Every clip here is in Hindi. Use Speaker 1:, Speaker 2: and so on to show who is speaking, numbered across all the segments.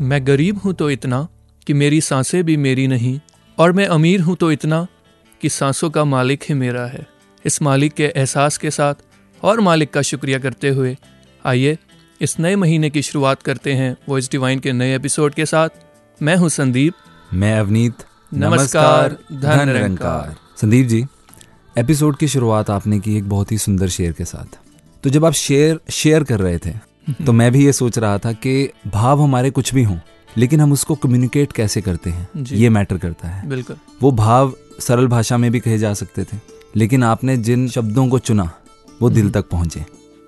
Speaker 1: मैं गरीब हूँ तो इतना कि मेरी साँसें भी मेरी नहीं, और मैं अमीर हूँ तो इतना कि सांसों का मालिक ही मेरा है। इस मालिक के एहसास के साथ और मालिक का शुक्रिया करते हुए। आइए इस नए महीने की शुरुआत करते हैं वॉइस डिवाइन के नए एपिसोड के साथ। मैं हूँ संदीप।
Speaker 2: मैं अवनीत।
Speaker 1: नमस्कार, धन निरंकार।
Speaker 2: संदीप जी एपिसोड की शुरुआत आपने की एक बहुत ही सुंदर शेर के साथ। तो जब आप शेर शेयर कर रहे थे तो मैं भी ये सोच रहा था कि भाव हमारे कुछ भी हों लेकिन हम उसको कम्युनिकेट कैसे करते हैं? ये मैटर करता है।
Speaker 1: बिल्कुल।
Speaker 2: वो भाव सरल भाषा में भी कहे जा सकते थे लेकिन आपने जिन शब्दों को चुना वो दिल तक पहुँचे।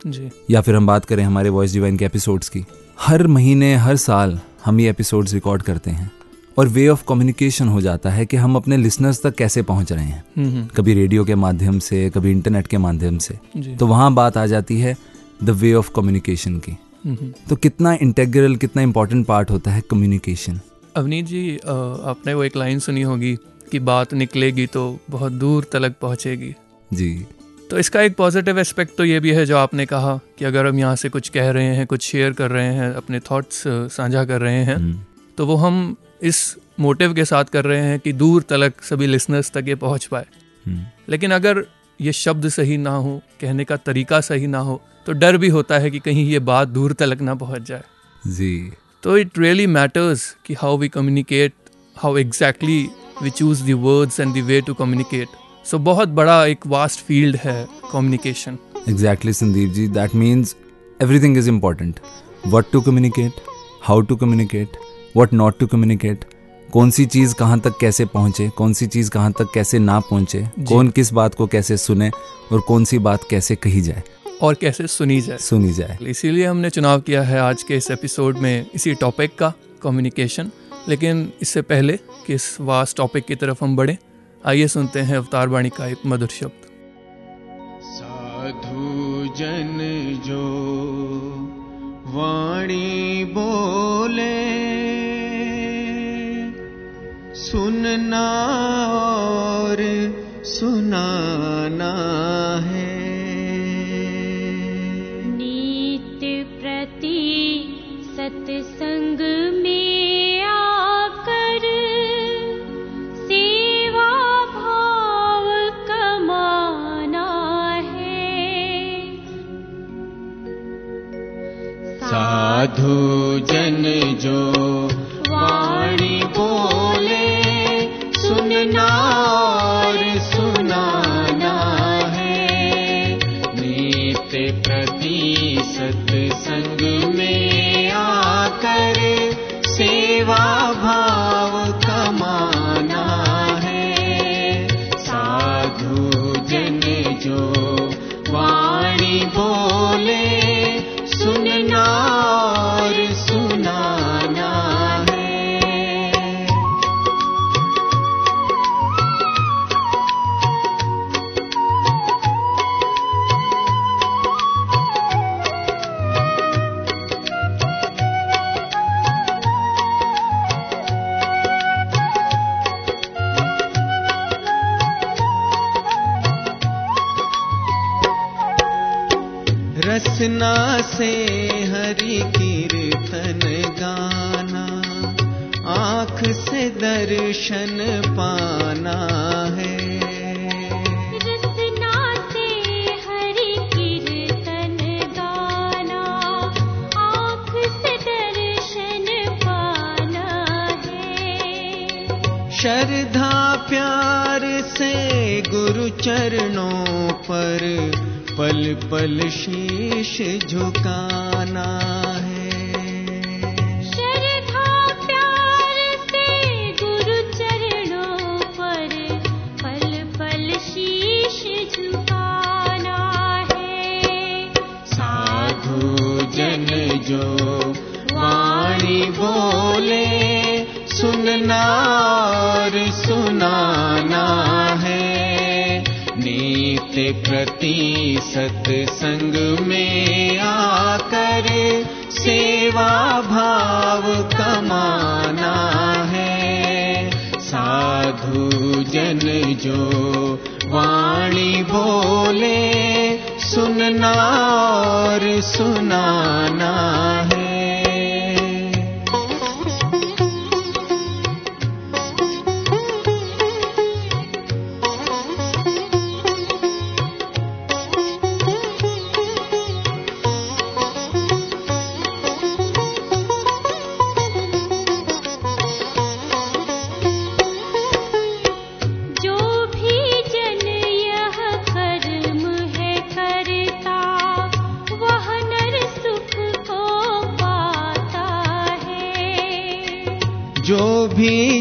Speaker 1: जी।
Speaker 2: या फिर हम बात करें हमारे वॉइस डिवाइन के एपिसोड्स की। हर महीने हर साल हम ये एपिसोड्स रिकॉर्ड करते हैं। और वे ऑफ़ कम्युनिकेशन हो जाता है कि हम अपने लिसनर्स तक कैसे पहुँच रहे हैं।
Speaker 1: हम्म हम्म,
Speaker 2: कभी रेडियो के माध्यम से कभी इंटरनेट के माध्यम से। तो वहाँ बात आ जाती है द वे ऑफ़ कम्युनिकेशन की।
Speaker 1: हम्म।
Speaker 2: तो कितना इंटेग्रल कितना इंपॉर्टेंट पार्ट होता है कम्युनिकेशन
Speaker 1: अवनीत जी आपने वो एक लाइन सुनी होगी कि बात निकलेगी तो बहुत दूर तलक पहुंचेगी।
Speaker 2: जी।
Speaker 1: तो इसका एक पॉजिटिव एस्पेक्ट तो ये भी है जो आपने कहा कि अगर हम यहाँ से कुछ कह रहे हैं कुछ शेयर कर रहे हैं अपने थॉट्स साझा कर रहे हैं
Speaker 2: हम्म,
Speaker 1: तो वो हम इस मोटिव के साथ कर रहे हैं कि दूर तलक सभी लिसनर्स तक ये पहुँच पाए।
Speaker 2: हम्म,
Speaker 1: लेकिन अगर ये शब्द सही ना हो कहने का तरीका सही ना हो तो डर भी होता है कि कहीं ये बात दूर तलक ना पहुँच जाए।
Speaker 2: जी।
Speaker 1: तो इट रियली मैटर्स कि how we communicate how exactly we choose the words and the way to communicate so बहुत बड़ा एक वास्ट फ़ील्ड है communication
Speaker 2: exactly Sandeep ji that means everything is important what to communicate how to communicate what not to communicate कौन सी चीज़ कहाँ तक कैसे पहुँचे कौन सी चीज़ कहाँ तक कैसे ना पहुँचे कौन किस बात को कैसे सुने और कौन सी बात कैसे कही जाए।
Speaker 1: और कैसे सुनी जाए।
Speaker 2: सुनी जाए।
Speaker 1: इसीलिए हमने चुनाव किया है आज के इस एपिसोड में इसी टॉपिक का कम्युनिकेशन लेकिन इससे पहले कि इस वास्ट टॉपिक की तरफ़ हम बढ़ें आइए सुनते हैं अवतार वाणी का एक मधुर शब्द।
Speaker 3: साधु जन जो वाणी बोले सुनना और सुनाना है।
Speaker 4: नीत प्रति सत्संग
Speaker 3: साधु जन जो वाणी बोले सुनना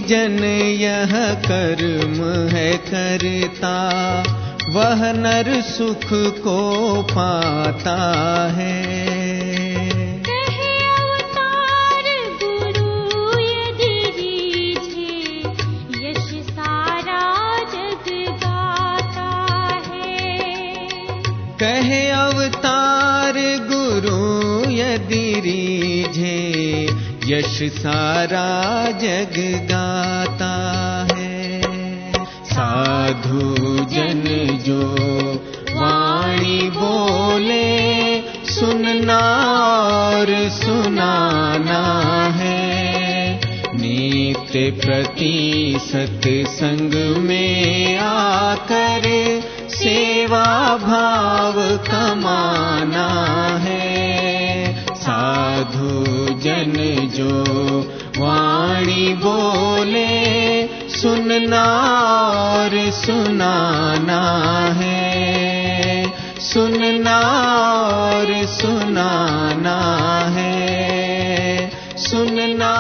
Speaker 3: जन
Speaker 4: यह कर्म है करता वह नर सुख को पाता है। कहे अवतार गुरु यदि रीझे यश सारा जग गाता है।
Speaker 3: कहे अवतार गुरु यदि रीझे यश सारा जग गाता है। साधु जन जो वाणी बोले, सुनना और सुनाना है। नित्य प्रति सत्संग में आकर सेवा भाव कमाना है। साधु जन जो वाणी बोले सुनना और सुनाना है। सुनना और सुनाना है। सुनना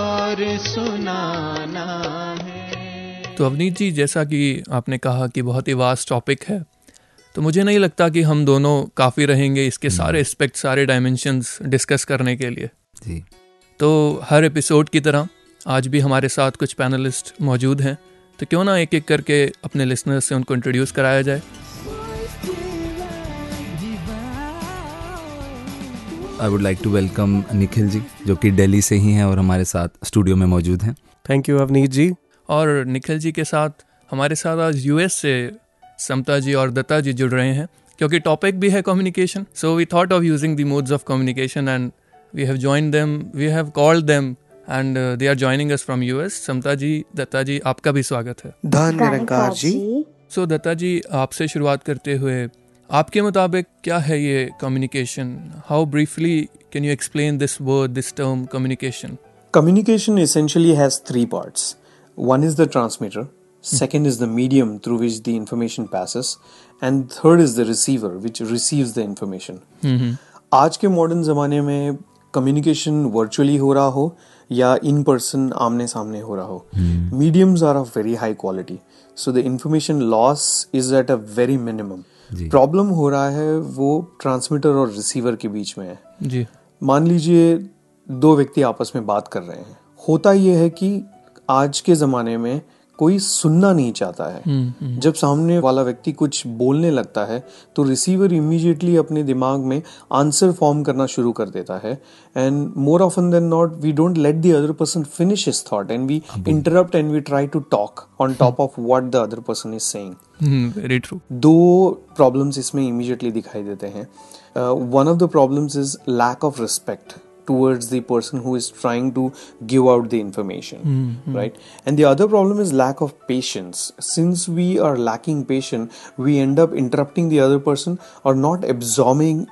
Speaker 3: और सुनाना है।
Speaker 1: तो अवनीत जी, जैसा कि आपने कहा कि बहुत ही वास्ट टॉपिक है तो मुझे नहीं लगता कि हम दोनों काफ़ी रहेंगे इसके सारे एस्पेक्ट सारे डायमेंशंस डिस्कस करने के लिए।
Speaker 2: जी।
Speaker 1: तो हर एपिसोड की तरह आज भी हमारे साथ कुछ पैनलिस्ट मौजूद हैं तो क्यों ना एक एक करके अपने लिसनर्स से उनको इंट्रोड्यूस कराया जाए।
Speaker 2: I would like to welcome Nikhil ji जो कि दिल्ली से ही हैं और हमारे साथ स्टूडियो में मौजूद हैं।
Speaker 5: Thank you Avneet ji.
Speaker 1: और निखिल जी के साथ हमारे साथ आज यूएस से समता जी और दत्ता जी जुड़ रहे हैं क्योंकि टॉपिक भी है communication so we thought of using the modes of communication and we have join them we have called them and they are joining us from US Samta ji Datta ji आपका भी स्वागत है.
Speaker 5: धन निरंकार जी.
Speaker 1: सो दत्ता जी आपसे शुरुआत करते हुए आपके मुताबिक क्या है ये communication how briefly can you explain this word this term communication
Speaker 6: communication essentially has three parts. One is the transmitter, second is the medium through which the information passes, and third is the receiver which receives the information. mm-hmm. आज के मॉडर्न ज़माने में कम्युनिकेशन वर्चुअली हो रहा हो या इन पर्सन आमने सामने हो रहा हो। Mediums are of very high quality so the information loss is at a very minimum problem हो रहा है वो ट्रांसमीटर और रिसीवर के बीच में है।
Speaker 1: जी।
Speaker 6: मान लीजिए दो व्यक्ति आपस में बात कर रहे हैं। होता यह है कि आज के ज़माने में कोई सुनना नहीं चाहता है। जब सामने वाला व्यक्ति कुछ बोलने लगता है तो रिसीवर इमीडिएटली अपने दिमाग में आंसर फॉर्म करना शुरू कर देता है। And more often than not we don't let the other person finish his thought and we interrupt and we try to talk on top of what the other person is saying
Speaker 1: very true
Speaker 6: दो प्रॉब्लम्स इसमें इमीडिएटली दिखाई देते हैं। One of the problems is lack of respect towards the person who is trying to give out the information mm-hmm. right and the other problem is lack of patience since we are lacking patience we end up interrupting the other person or not absorbing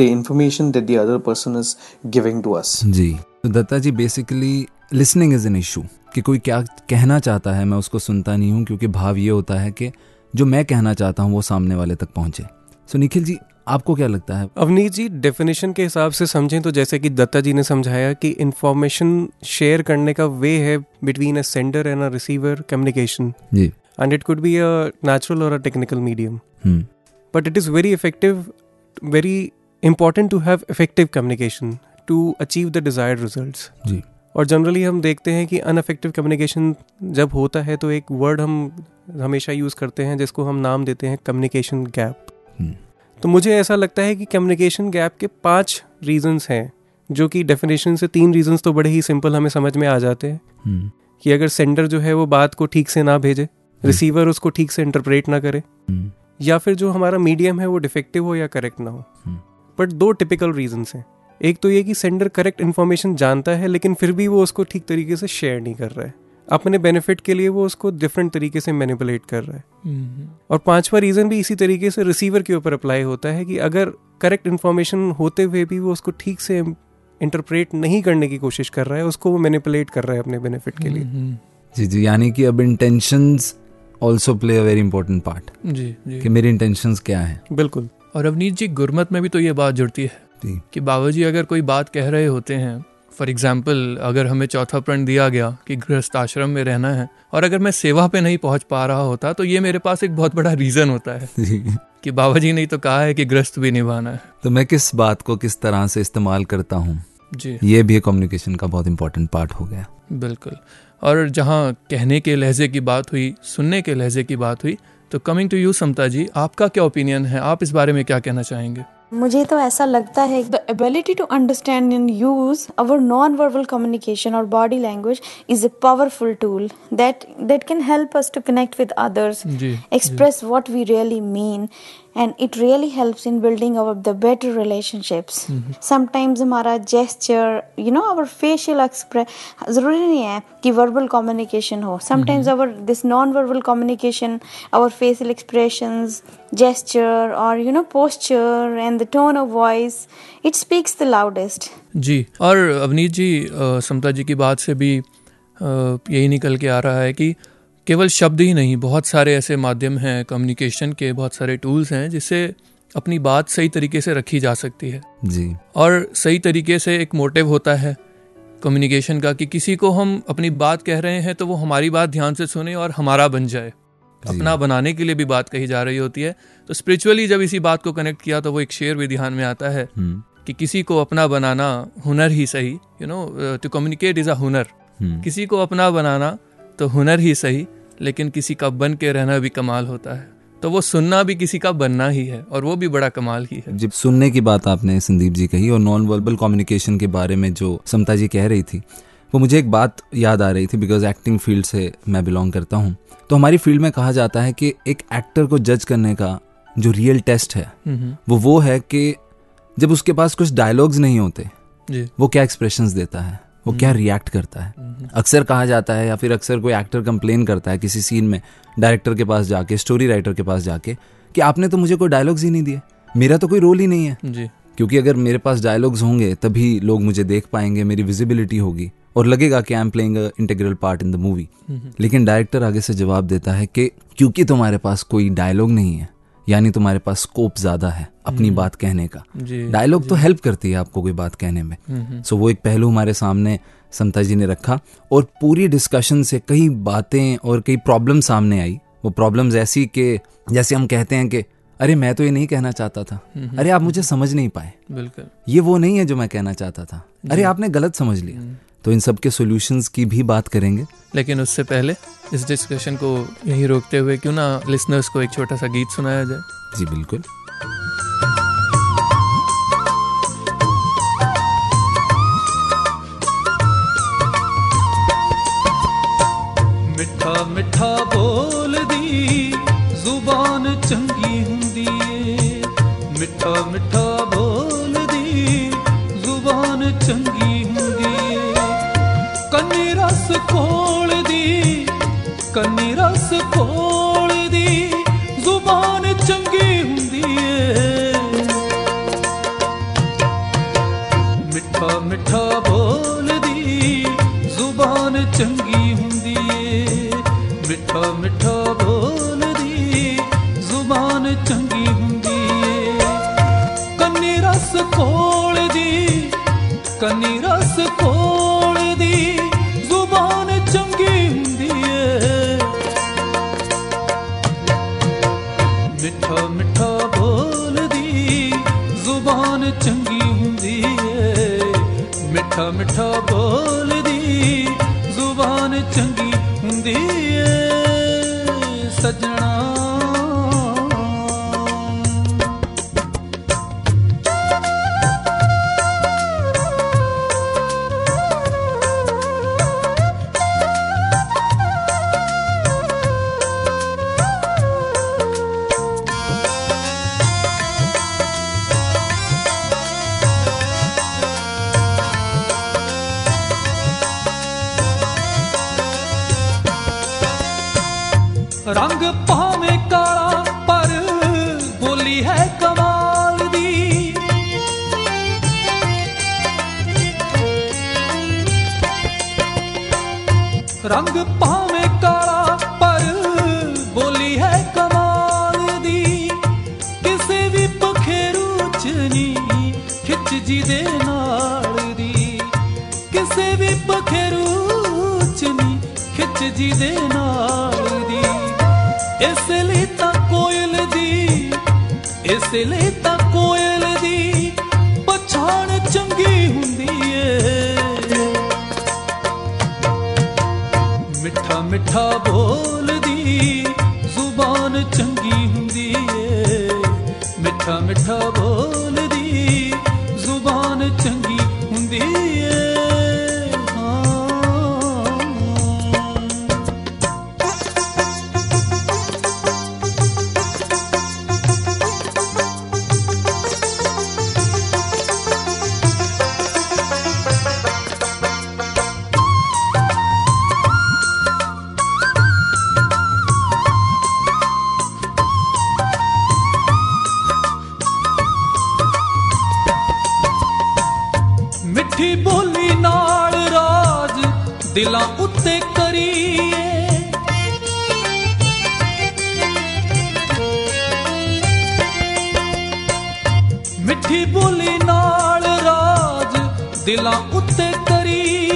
Speaker 6: the information that the other person is giving to us
Speaker 2: जी तो Datta ji basically listening is an issue कि कोई क्या कहना चाहता है मैं उसको सुनता नहीं हूँ क्योंकि भाव ये होता है कि जो मैं कहना चाहता हूँ वो सामने वाले तक पहुँचे सो so, निखिल जी आपको क्या लगता है?
Speaker 5: अवनीत जी डेफिनेशन के हिसाब से समझें तो जैसे कि दत्ता जी ने समझाया कि इंफॉर्मेशन शेयर करने का वे है between a sender and a receiver communication
Speaker 2: ji.
Speaker 5: And it could be a natural और a technical medium but it is very effective very important to have effective communication to achieve the desired results.
Speaker 2: जी।
Speaker 5: और जनरली हम देखते हैं कि अनफेक्टिव कम्युनिकेशन जब होता है तो एक वर्ड हम हमेशा यूज़ करते हैं जिसको हम नाम देते हैं कम्युनिकेशन गैप
Speaker 2: हम्म,
Speaker 5: तो मुझे ऐसा लगता है कि कम्युनिकेशन गैप के पाँच रीजंस हैं जो कि डेफिनेशन से तीन रीजंस तो बड़े ही सिंपल हमें समझ में आ जाते हैं।
Speaker 2: हम्म,
Speaker 5: कि अगर सेंडर जो है वो बात को ठीक से ना भेजे रिसीवर उसको ठीक से इंटरप्रेट ना करे
Speaker 2: हम्म,
Speaker 5: या फिर जो हमारा मीडियम है वो डिफेक्टिव हो या करेक्ट ना हो।
Speaker 2: हम्म।
Speaker 5: बट दो टिपिकल रीजंस हैं। एक तो ये कि सेंडर करेक्ट इन्फॉर्मेशन जानता है लेकिन फिर भी वो उसको ठीक तरीके से शेयर नहीं कर रहा है। अपने बेनिफिट के लिए वो उसको डिफरेंट तरीके से मैनिपुलेट कर रहा है। और पांचवा रीजन भी इसी तरीके से रिसीवर के ऊपर अप्लाई होता है कि अगर करेक्ट इन्फॉर्मेशन होते हुए भी वो उसको ठीक से इंटरप्रेट नहीं करने की कोशिश कर रहा है उसको वो मैनिपुलेट कर रहा है अपने बेनिफिट के लिए।
Speaker 2: जी जी यानी कि अब intentions also play a very important part
Speaker 1: जी जी।
Speaker 2: कि मेरी इंटेंशंस क्या है?
Speaker 5: बिल्कुल।
Speaker 1: और अवनीत जी गुरमत में भी तो ये बात जुड़ती है कि बाबा जी अगर कोई बात कह रहे होते हैं फॉर एग्ज़ाम्पल अगर हमें चौथा प्रण दिया गया कि गृहस्थ आश्रम में रहना है और अगर मैं सेवा पे नहीं पहुँच पा रहा होता तो ये मेरे पास एक बहुत बड़ा रीजन होता है कि बाबा जी ने तो कहा है कि ग्रस्त भी निभाना है।
Speaker 2: तो मैं किस बात को किस तरह से इस्तेमाल करता हूँ?
Speaker 1: जी।
Speaker 2: ये भी कम्युनिकेशन का बहुत इंपॉर्टेंट पार्ट हो गया।
Speaker 1: बिल्कुल। और जहाँ कहने के लहजे की बात हुई सुनने के लहजे की बात हुई तो coming to you Samta ji आपका क्या ओपिनियन है? आप इस बारे में क्या कहना चाहेंगे?
Speaker 7: मुझे तो ऐसा लगता है the ability to understand and use our non verbal communication और body language is a powerful tool that that can help us to connect with others express what we really mean and it really helps in building our the better relationships sometimes हमारा gesture you know our facial express ज़रूरी नहीं है कि वर्बल कम्युनिकेशन हो. Sometimes our this non verbal communication our facial expression gesture or you know posture and the tone of voice it speaks the loudest.
Speaker 1: जी और अवनीत जी समता जी की बात से भी यही निकल के आ रहा है कि केवल शब्द ही नहीं बहुत सारे ऐसे माध्यम हैं कम्युनिकेशन के बहुत सारे टूल्स हैं जिससे अपनी बात सही तरीके से रखी जा सकती है।
Speaker 2: जी।
Speaker 1: और सही तरीके से एक मोटिव होता है कम्युनिकेशन का कि किसी को हम अपनी बात कह रहे हैं तो वो हमारी बात ध्यान से सुने और हमारा बन जाए। अपना बनाने के लिए भी बात कही जा रही होती है। तो स्पिरिचुअली जब इसी बात को कनेक्ट किया तो वो एक शेर भी ध्यान में आता है
Speaker 2: हम्म।
Speaker 1: कि किसी को अपना बनाना हुनर ही सही you know to communicate is a हुनर।
Speaker 2: हम्म।
Speaker 1: किसी को अपना बनाना तो हुनर ही सही लेकिन किसी का बन के रहना भी कमाल होता है। तो वो सुनना भी किसी का बनना ही है और वो भी बड़ा कमाल ही है।
Speaker 2: जब सुनने की बात आपने संदीप जी कही और नॉन वर्बल कम्युनिकेशन के बारे में जो समता जी कह रही थी वो मुझे एक बात याद आ रही थी बिकॉज़ एक्टिंग फ़ील्ड से मैं बिलोंग करता हूँ। तो हमारी फ़ील्ड में कहा जाता है कि एक एक्टर को जज करने का जो रियल टेस्ट है वो वो है कि जब उसके पास कुछ डायलॉग्स नहीं होते
Speaker 1: जी।
Speaker 2: वो क्या एक्सप्रेशन देता है वो क्या रिएक्ट करता है। अक्सर कहा जाता है या फिर अक्सर कोई एक्टर कंप्लेन करता है किसी सीन में डायरेक्टर के पास जाके स्टोरी राइटर के पास जाके कि आपने तो मुझे कोई डायलॉग्स ही नहीं दिए। मेरा तो कोई रोल ही नहीं है।
Speaker 1: जी।
Speaker 2: क्योंकि अगर मेरे पास डायलॉग्स होंगे तभी लोग मुझे देख पाएँगे मेरी विजिबिलिटी होगी। और लगेगा कि I am playing integral part in the movie लेकिन डायरेक्टर आगे से जवाब देता है कि क्योंकि तुम्हारे पास कोई डायलॉग नहीं है यानी तुम्हारे पास स्कोप ज़्यादा है अपनी बात कहने का। डायलॉग तो हेल्प करती है आपको कोई बात कहने में। सो वो एक पहलू हमारे सामने समता जी ने रखा और पूरी डिस्कशन से कई बातें और कई प्रॉब्लम सामने आई। वो प्रॉब्लम्स ऐसी कि जैसे हम कहते हैं कि अरे मैं तो ये नहीं कहना चाहता था। अरे आप मुझे समझ नहीं पाए।
Speaker 1: बिल्कुल।
Speaker 2: ये वो नहीं है जो मैं कहना चाहता था। अरे आपने गलत समझ लिया। तो इन सब के सॉल्यूशंस की भी बात करेंगे।
Speaker 1: लेकिन उससे पहले इस डिस्कशन को यहीं रोकते हुए क्यों ना लिसनर्स को एक छोटा सा गीत सुनाया जाए।
Speaker 2: जी बिल्कुल।
Speaker 8: ਚੰਗੀ ਹੁੰਦੀ ਏ। ਮਿੱਠਾ ਮਿੱਠਾ ਬੋਲਦੀ, ਜ਼ੁਬਾਨ ਚੰਗੀ ਹੁੰਦੀ ਏ। ਕੰਨੀ ਰਸ ਕੋਲਦੀ, ਕੰਨੀ ਰਸ ਕੋਲਦੀ, ਜ਼ੁਬਾਨ ਚੰਗੀ ਹੁੰਦੀ ਏ। ਮਿੱਠਾ ਮਿੱਠਾ ਬੋਲਦੀ, ਜ਼ੁਬਾਨ ਚੰਗੀ ਹੁੰਦੀ ਏ। ਮਿੱਠਾ ਮਿੱਠਾ ਬੋਲ ਚੰਗੀ ਹੁੰਦੀ ਏ। ਸਜਣਾ ਮਿੱਠੀ ਬੋਲੀ ਨਾਲ ਰਾਜ ਦਿਲਾਂ ਉੱਤੇ ਕਰੀ।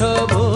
Speaker 8: বুঝবো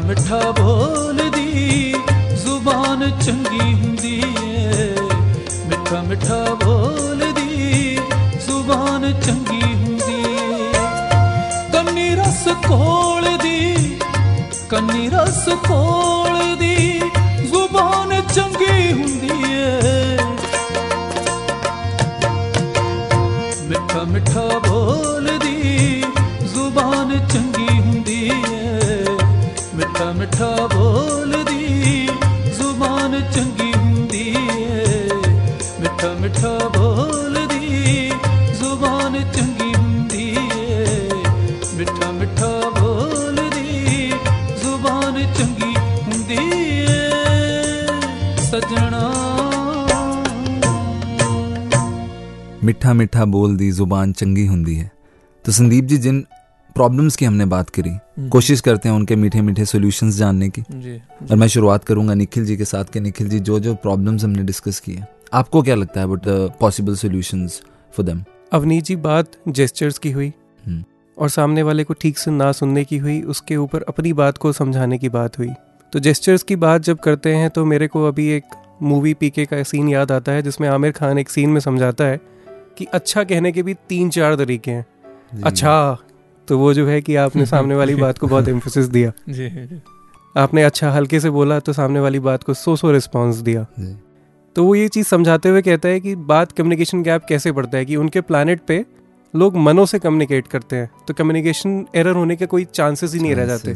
Speaker 8: ਮਿੱਠਾ ਬੋਲਦੀ, ਜ਼ੁਬਾਨ ਚੰਗੀ ਹੁੰਦੀ ਏ। ਮਿੱਠਾ ਮਿੱਠਾ ਬੋਲਦੀ, ਜ਼ੁਬਾਨ ਚੰਗੀ ਹੁੰਦੀ ਏ। ਕੰਨੀ ਰਸ ਕੋਲਦੀ ਕੰਨੀ ਰਸ ਕੋਲਦੀ ਜ਼ੁਬਾਨ ਚੰਗੀ ਹੁੰਦੀ ਏ। ਮਿੱਠਾ ਮਿੱਠਾ ਬੋਲਦੀ, ਜ਼ੁਬਾਨ ਚੰਗੀ ਮਿੱਠਾ ਬੋਲਦੀ, ਜ਼ੁਬਾਨ ਚੰਗੀ ਹੁੰਦੀ ਏ। ਮਿੱਠਾ ਮਿੱਠਾ ਬੋਲਦੀ, ਜ਼ੁਬਾਨ ਚੰਗੀ ਹੁੰਦੀ ਏ। ਮਿੱਠਾ ਮਿੱਠਾ ਬੋਲਦੀ, ਜ਼ੁਬਾਨ ਚੰਗੀ ਹੁੰਦੀ ਏ। ਸਜਣਾ।
Speaker 2: ਮਿੱਠਾ ਮਿੱਠਾ ਬੋਲਦੀ, ਜ਼ੁਬਾਨ ਚੰਗੀ ਹੁੰਦੀ ਹੈ ਤਾਂ ਸੰਦੀਪ ਜੀ, ਜਿਨ प्रॉब्लम्स की हमने बात करी। कोशिश करते हैं उनके मीठे मीठे सॉल्यूशंस जानने की।
Speaker 1: जी।
Speaker 2: और मैं शुरुआत करूँगा निखिल जी के साथ कि। निखिल जी जो जो प्रॉब्लम्स हमने डिस्कस किए। आपको क्या लगता है but possible solutions for them
Speaker 5: Avneet ji बात जेस्चर्स की हुई।
Speaker 2: हम्म।
Speaker 5: और सामने वाले को ठीक से ना सुनने की हुई। उसके ऊपर अपनी बात को समझाने की बात हुई। तो जेस्चर्स की बात जब करते हैं तो मेरे को अभी एक मूवी पीके का सीन याद आता है जिसमें आमिर खान एक सीन में समझाता है कि अच्छा कहने के भी तीन चार तरीके हैं। अच्छा तो वो जो है कि आपने सामने वाली बात को बहुत एम्फोसिस दिया।
Speaker 1: जी जी
Speaker 5: आपने अच्छा हल्के से बोला तो सामने वाली बात को सो सो रिस्पॉन्स दिया तो वो ये चीज़ समझाते हुए कहता है कि बात कम्युनिकेशन गैप कैसे बढ़ता है कि उनके प्लानट पे लोग मनों से कम्युनिकेट करते हैं तो कम्युनिकेशन एरर होने के कोई चांसेस ही नहीं रह जाते।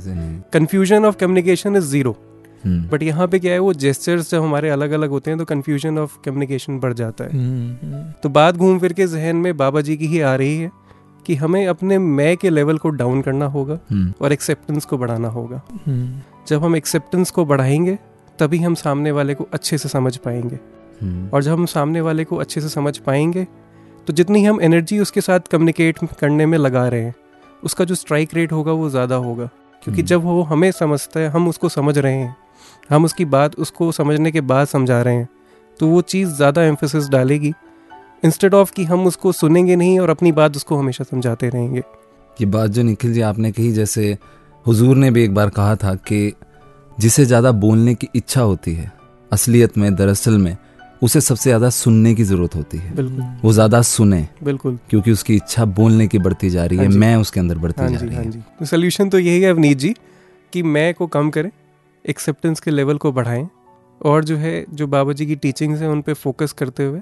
Speaker 5: Confusion of communication is zero but यहाँ पे क्या है वो जेस्चर्स जब हमारे अलग अलग होते हैं तो कन्फ्यूज़न ऑफ़ कम्युनिकेशन बढ़ जाता है।
Speaker 1: हम्म, हम्म,
Speaker 5: तो बात घूम फिर के जहन में बाबा जी की ही आ रही है। कि हमें अपने मैं के लेवल को डाउन करना होगा
Speaker 2: हम्म,
Speaker 5: और एक्सेप्टेंस को बढ़ाना होगा।
Speaker 1: हम्म,
Speaker 5: जब हम एक्सेप्टेंस को बढ़ाएँगे तभी हम सामने वाले को अच्छे से समझ पाएँगे।
Speaker 2: हम्म,
Speaker 5: और जब हम सामने वाले को अच्छे से समझ पाएँगे तो जितनी हम एनर्जी उसके साथ कम्युनिकेट करने में लगा रहे हैं उसका जो स्ट्राइक रेट होगा वो ज़्यादा होगा। क्योंकि। जब वो हमें समझता है हम उसको समझ रहे हैं हम उसकी बात उसको समझने के बाद समझा रहे हैं तो वो चीज़ ज़्यादा एम्फोसिस डालेगी इंस्टेड ऑफ़ कि हम उसको सुनेंगे नहीं और अपनी बात उसको हमेशा समझाते रहेंगे।
Speaker 2: ये बात जो निखिल जी आपने कही जैसे हुजूर ने भी एक बार कहा था कि जिसे ज़्यादा बोलने की इच्छा होती है असलियत में दरअसल में उसे सबसे ज़्यादा सुनने की ज़रूरत होती है।
Speaker 5: बिल्कुल।
Speaker 2: वो ज़्यादा सुने
Speaker 5: बिल्कुल।
Speaker 2: क्योंकि उसकी इच्छा बोलने की बढ़ती जा रही है
Speaker 5: हाँ
Speaker 2: मैं उसके अंदर बढ़ती
Speaker 5: हाँ
Speaker 2: जा रही
Speaker 5: हाँ
Speaker 2: है।
Speaker 5: तो सोल्यूशन तो यही है अवनीत जी कि मैं को कम करें एक्सेप्टेंस के लेवल को बढ़ाएँ और जो है जो बाबा जी की टीचिंग्स हैं उन पे फोकस करते हुए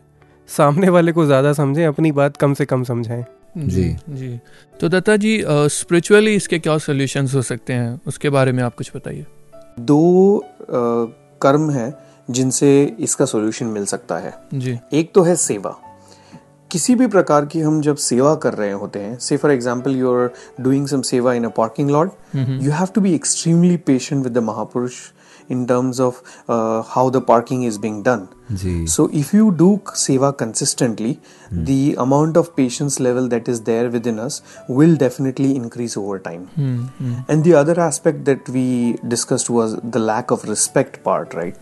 Speaker 5: सामने वाले को ज़्यादा समझें अपनी बात कम से कम समझाएँ।
Speaker 1: जी। जी। तो दत्ता जी स्पिरिचुअली इसके क्या सॉल्यूशंस हो सकते हैं? उसके बारे में आप कुछ बताइए।
Speaker 6: दो अ, कर्म है जिनसे इसका सॉल्यूशन मिल सकता है।
Speaker 1: जी।
Speaker 6: एक तो है सेवा। किसी भी प्रकार की हम जब सेवा कर रहे होते हैं से for example you are doing some सेवा in a parking lot you have to be extremely patient with the Mahapurush in terms of uh, how the parking is being done. So if you do seva consistently, hmm. the amount of patience level that is there within us will definitely increase over time. Hmm. Hmm. And the other aspect that we discussed was the lack of respect part, right?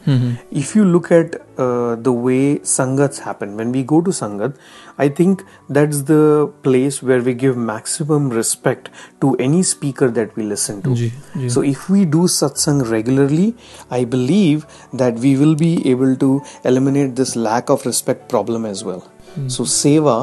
Speaker 6: If you look at uh, the way sangats happen, when we go to sangat, I think that's the place where we give maximum respect to any speaker that we listen to. So if we do satsang regularly, I believe that we will be able to elevate eliminate this lack of respect problem as well. Mm. So, seva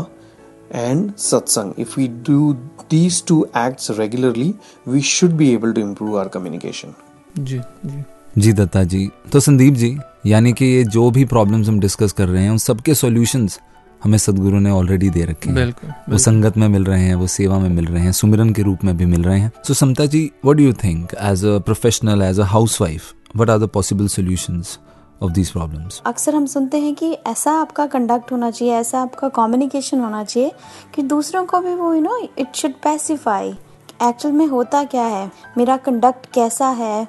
Speaker 6: and satsang, if we do these two acts regularly, we should be able to improve our communication.
Speaker 1: जी जी
Speaker 2: जी दत्ता जी तो संदीप जी यानी कि ये जो भी प्रॉब्लम्स हम डिस्कस कर रहे हैं उन सबके सॉल्यूशंस हमें सदगुरु ने ऑलरेडी दे रखे हैं
Speaker 1: बिल्कुल
Speaker 2: वो संगत में मिल रहे हैं वो सेवा में मिल रहे हैं सुमिरन के रूप में भी मिल रहे हैं so Samta ji what do you think as a professional as a housewife what are the possible solutions of these problems
Speaker 7: अक्सर हम सुनते हैं कि ऐसा आपका कंडक्ट होना चाहिए ऐसा आपका कम्युनिकेशन होना चाहिए कि दूसरों को भी वो you know it should pacify actual में होता क्या है मेरा कंडक्ट कैसा है?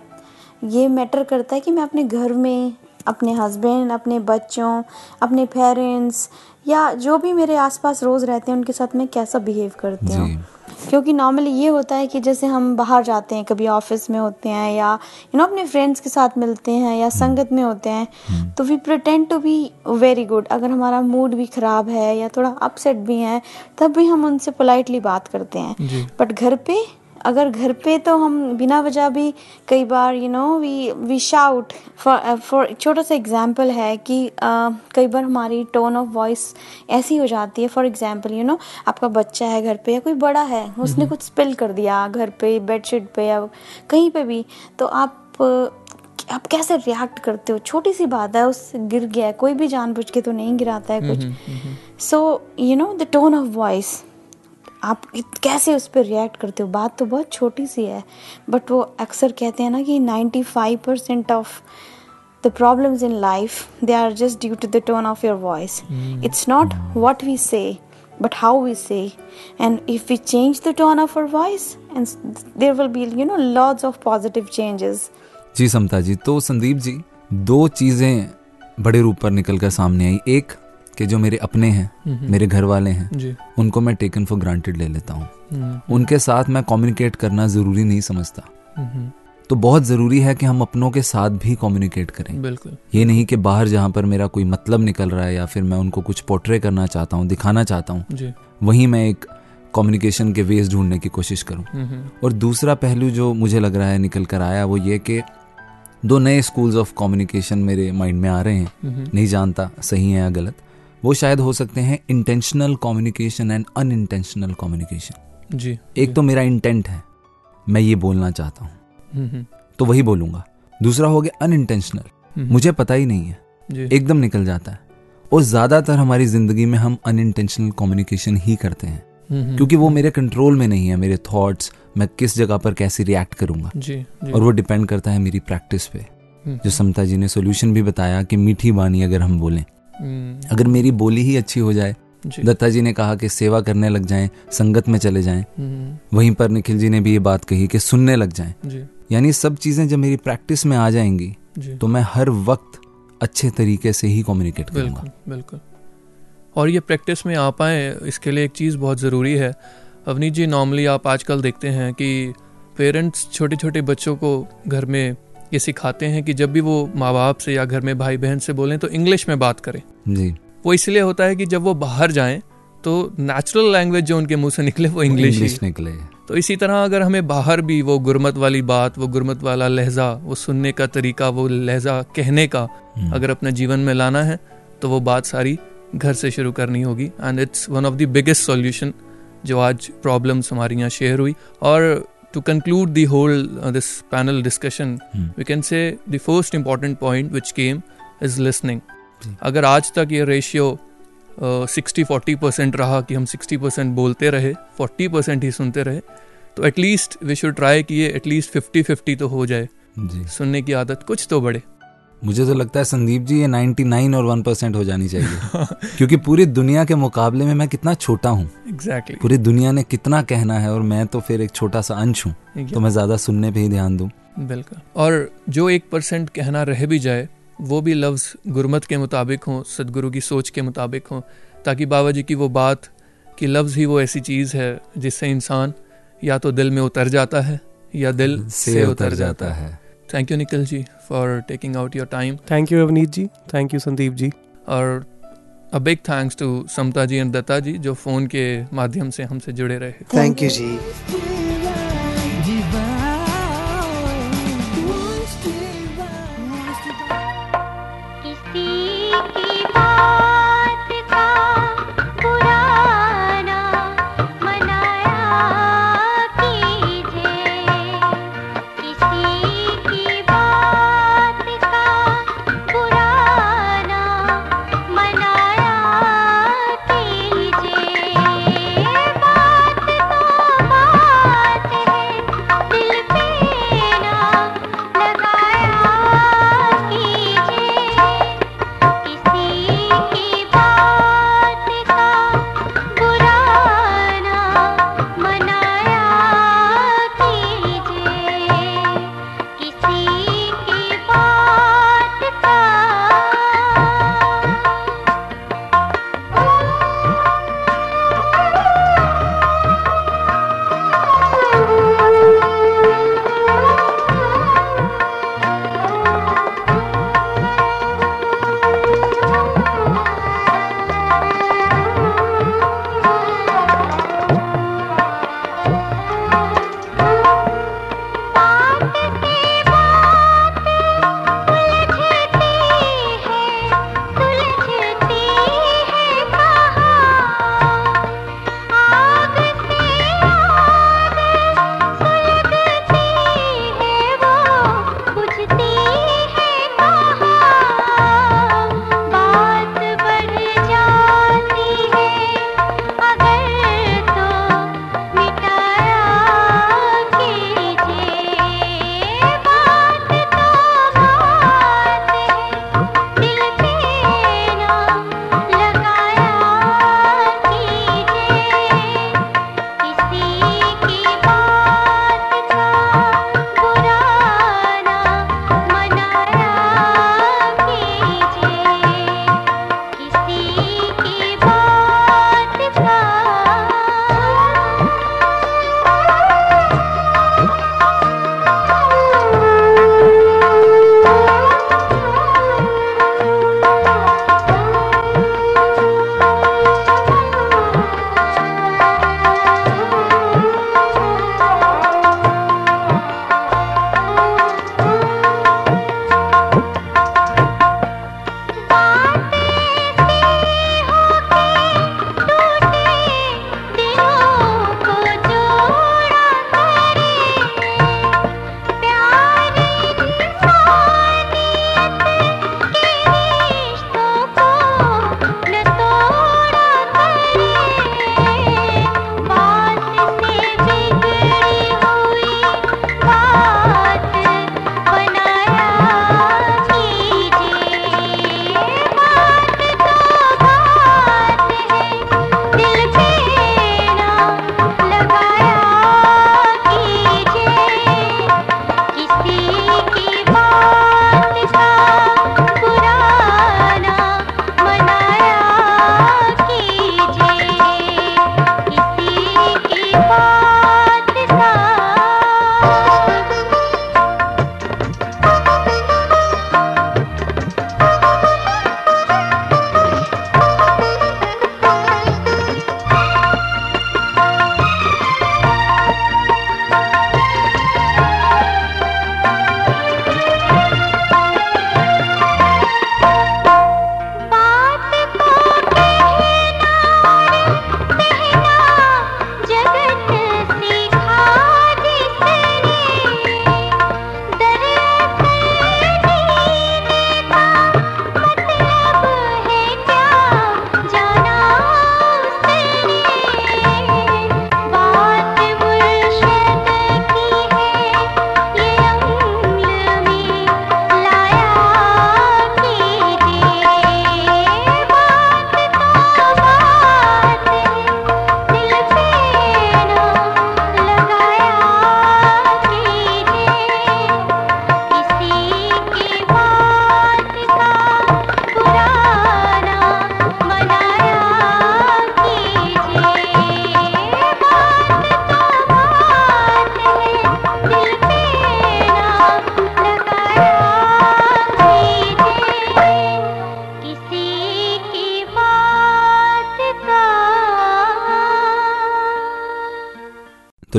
Speaker 7: ये मैटर करता है कि मैं अपने घर में अपने हस्बैंड अपने बच्चों अपने पेरेंट्स या जो भी मेरे आसपास रोज़ रहते हैं उनके साथ मैं कैसा बिहेव करती हूँ। क्योंकि नॉर्मली ये होता है कि जैसे हम बाहर जाते हैं कभी ऑफ़िस में होते हैं या यू नो अपने फ्रेंड्स के साथ मिलते हैं या संगत में होते हैं तो we pretend to be very good अगर हमारा मूड भी खराब है या थोड़ा अपसेट भी है तब भी हम उनसे पोलाइटली बात करते हैं। बट घर पे अगर घर पे तो हम बिना वजह भी कई बार you know we we shout for for छोटा सा एग्जांपल है कि अ, कई बार हमारी टोन ऑफ़ वॉइस ऐसी हो जाती है. फॉर एग्जांपल यू नो आपका बच्चा है घर पे या कोई बड़ा है उसने कुछ स्पिल कर दिया घर पे बेडशीट पे या कहीं पे भी तो आप आप कैसे रिएक्ट करते हो? छोटी सी बात है उससे गिर गया है कोई भी जानबूझ के तो नहीं गिराता है कुछ. So you know the tone of voice आप कैसे उस पर रिएक्ट करते हो? बात तो बहुत छोटी सी है बट वो अक्सर कहते हैं ना कि 95% percent of the problems in life they are just due to the tone of your voice it's not what we say but how we say. And if we change the tone of our voice and s- there will be you know lots of positive changes.
Speaker 2: जी समता जी तो संदीप जी दो चीज़ें बड़े रूप पर निकल कर सामने आई। एक कि जो मेरे अपने हैं मेरे घर वाले हैं उनको मैं टेकन फॉर ग्रांटेड ले लेता हूँ।
Speaker 1: हम्म,
Speaker 2: उनके साथ मैं कम्युनिकेट करना ज़रूरी नहीं समझता। तो बहुत ज़रूरी है कि हम अपनों के साथ भी कम्युनिकेट करें।
Speaker 1: बिल्कुल।
Speaker 2: ये नहीं कि बाहर जहाँ पर मेरा कोई मतलब निकल रहा है या फिर मैं उनको कुछ पोर्ट्रे करना चाहता हूँ दिखाना चाहता हूँ वहीं मैं एक कम्युनिकेशन के वेज ढूँढने की कोशिश करूँ। और दूसरा पहलू जो मुझे लग रहा है निकल कर आया वो ये कि दो नए स्कूल्स ऑफ़ कम्युनिकेशन मेरे माइंड में आ रहे हैं। नहीं जानता सही है या गलत। वो शायद हो सकते हैं intentional communication and unintentional communication
Speaker 1: जी
Speaker 2: एक तो मेरा इंटेंट है मैं ये बोलना चाहता हूँ।
Speaker 1: हम्म, हम्म,
Speaker 2: तो वही बोलूँगा। दूसरा हो गया अनइंटेंशनल
Speaker 1: हम्म,
Speaker 2: मुझे पता ही नहीं है।
Speaker 1: जी।
Speaker 2: एकदम निकल जाता है। और ज़्यादातर हमारी ज़िंदगी में हम अन इंटेंशनल कम्युनिकेशन ही करते हैं। क्योंकि वो मेरे कंट्रोल में नहीं है मेरे थॉट्स मैं किस जगह पर कैसे रिएक्ट करूँगा।
Speaker 1: जी जी।
Speaker 2: और वो डिपेंड करता है मेरी प्रैक्टिस पे। जो समता जी ने सोल्यूशन भी बताया कि मीठी बानी अगर हम बोलें अगर मेरी बोली ही अच्छी हो जाए दत्ता जी ने कहा कि सेवा करने लग जाएँ संगत में चले जाएँ।
Speaker 1: हम्म,
Speaker 2: वहीं पर निखिल जी ने भी ये बात कही कि सुनने लग जाएँ। यानी सब चीज़ें जब मेरी प्रैक्टिस में आ जाएँगी तो मैं हर वक्त अच्छे तरीके से ही कम्युनिकेट करूँगा।
Speaker 1: बिल्कुल बिल्कुल। और ये प्रैक्टिस में आ पाए इसके लिए एक चीज़ बहुत ज़रूरी है। अवनीत जी नॉर्मली आप आजकल देखते हैं कि पेरेंट्स छोटे छोटे बच्चों को घर में ये सिखाते हैं कि जब भी वो माँ बाप से या घर में भाई बहन से बोलें तो इंग्लिश में बात करें।
Speaker 2: जी।
Speaker 1: वो इसलिए होता है कि जब वो बाहर जाएँ तो नेचुरल लैंग्वेज जो उनके मुँह से निकले वो इंग्लिश ही।
Speaker 2: निकले।
Speaker 1: तो इसी तरह अगर हमें बाहर भी वो गुरमत वाली बात वो गुरमत वाला लहजा वो सुनने का तरीका वो लहजा कहने का
Speaker 2: हम्म।
Speaker 1: अगर अपने जीवन में लाना है तो वो बात सारी घर से शुरू करनी होगी। And it's one of the biggest solution जो आज प्रॉब्लम्स हमारी यहाँ शेयर हुई। और to conclude the whole this panel discussion
Speaker 2: hmm.
Speaker 1: We can say the first important point which came is listening
Speaker 2: जी।
Speaker 1: अगर आज तक ये रेशियो सिक्सटी फोर्टी परसेंट रहा कि हम सिक्सटी परसेंट बोलते रहे फोर्टी परसेंट ही सुनते रहे तो एटलीस्ट वी शुड ट्राई कि ये एटलीस्ट फिफ्टी फिफ्टी तो हो जाए सुनने की आदत कुछ तो बढ़े
Speaker 2: मुझे तो लगता है संदीप जी ये 99 और 1 परसेंट हो जानी चाहिए। क्योंकि पूरी दुनिया के मुकाबले में मैं कितना छोटा हूँ।
Speaker 1: एग्जैक्टली
Speaker 2: पूरी दुनिया ने कितना कहना है और मैं तो फिर एक छोटा सा अंश हूँ। Exactly. तो मैं ज़्यादा सुनने पे ही ध्यान दूँ।
Speaker 1: बिल्कुल। और जो एक परसेंट कहना रह भी जाए वो भी लफ्ज़ गुरमत के मुताबिक हों सदगुरु की सोच के मुताबिक हों ताकि बाबा जी की वो बात कि लफ्ज़ ही वो ऐसी चीज़ है जिससे इंसान या तो दिल में उतर जाता है या दिल से, उतर जाता है। Thank you Nikhil ji for taking out your time
Speaker 5: thank you Avneet ji thank you Sandeep ji
Speaker 1: और a big thanks to Samta ji and Datta ji जो फ़ोन के माध्यम से हमसे जुड़े रहे।
Speaker 6: Thank you Ji.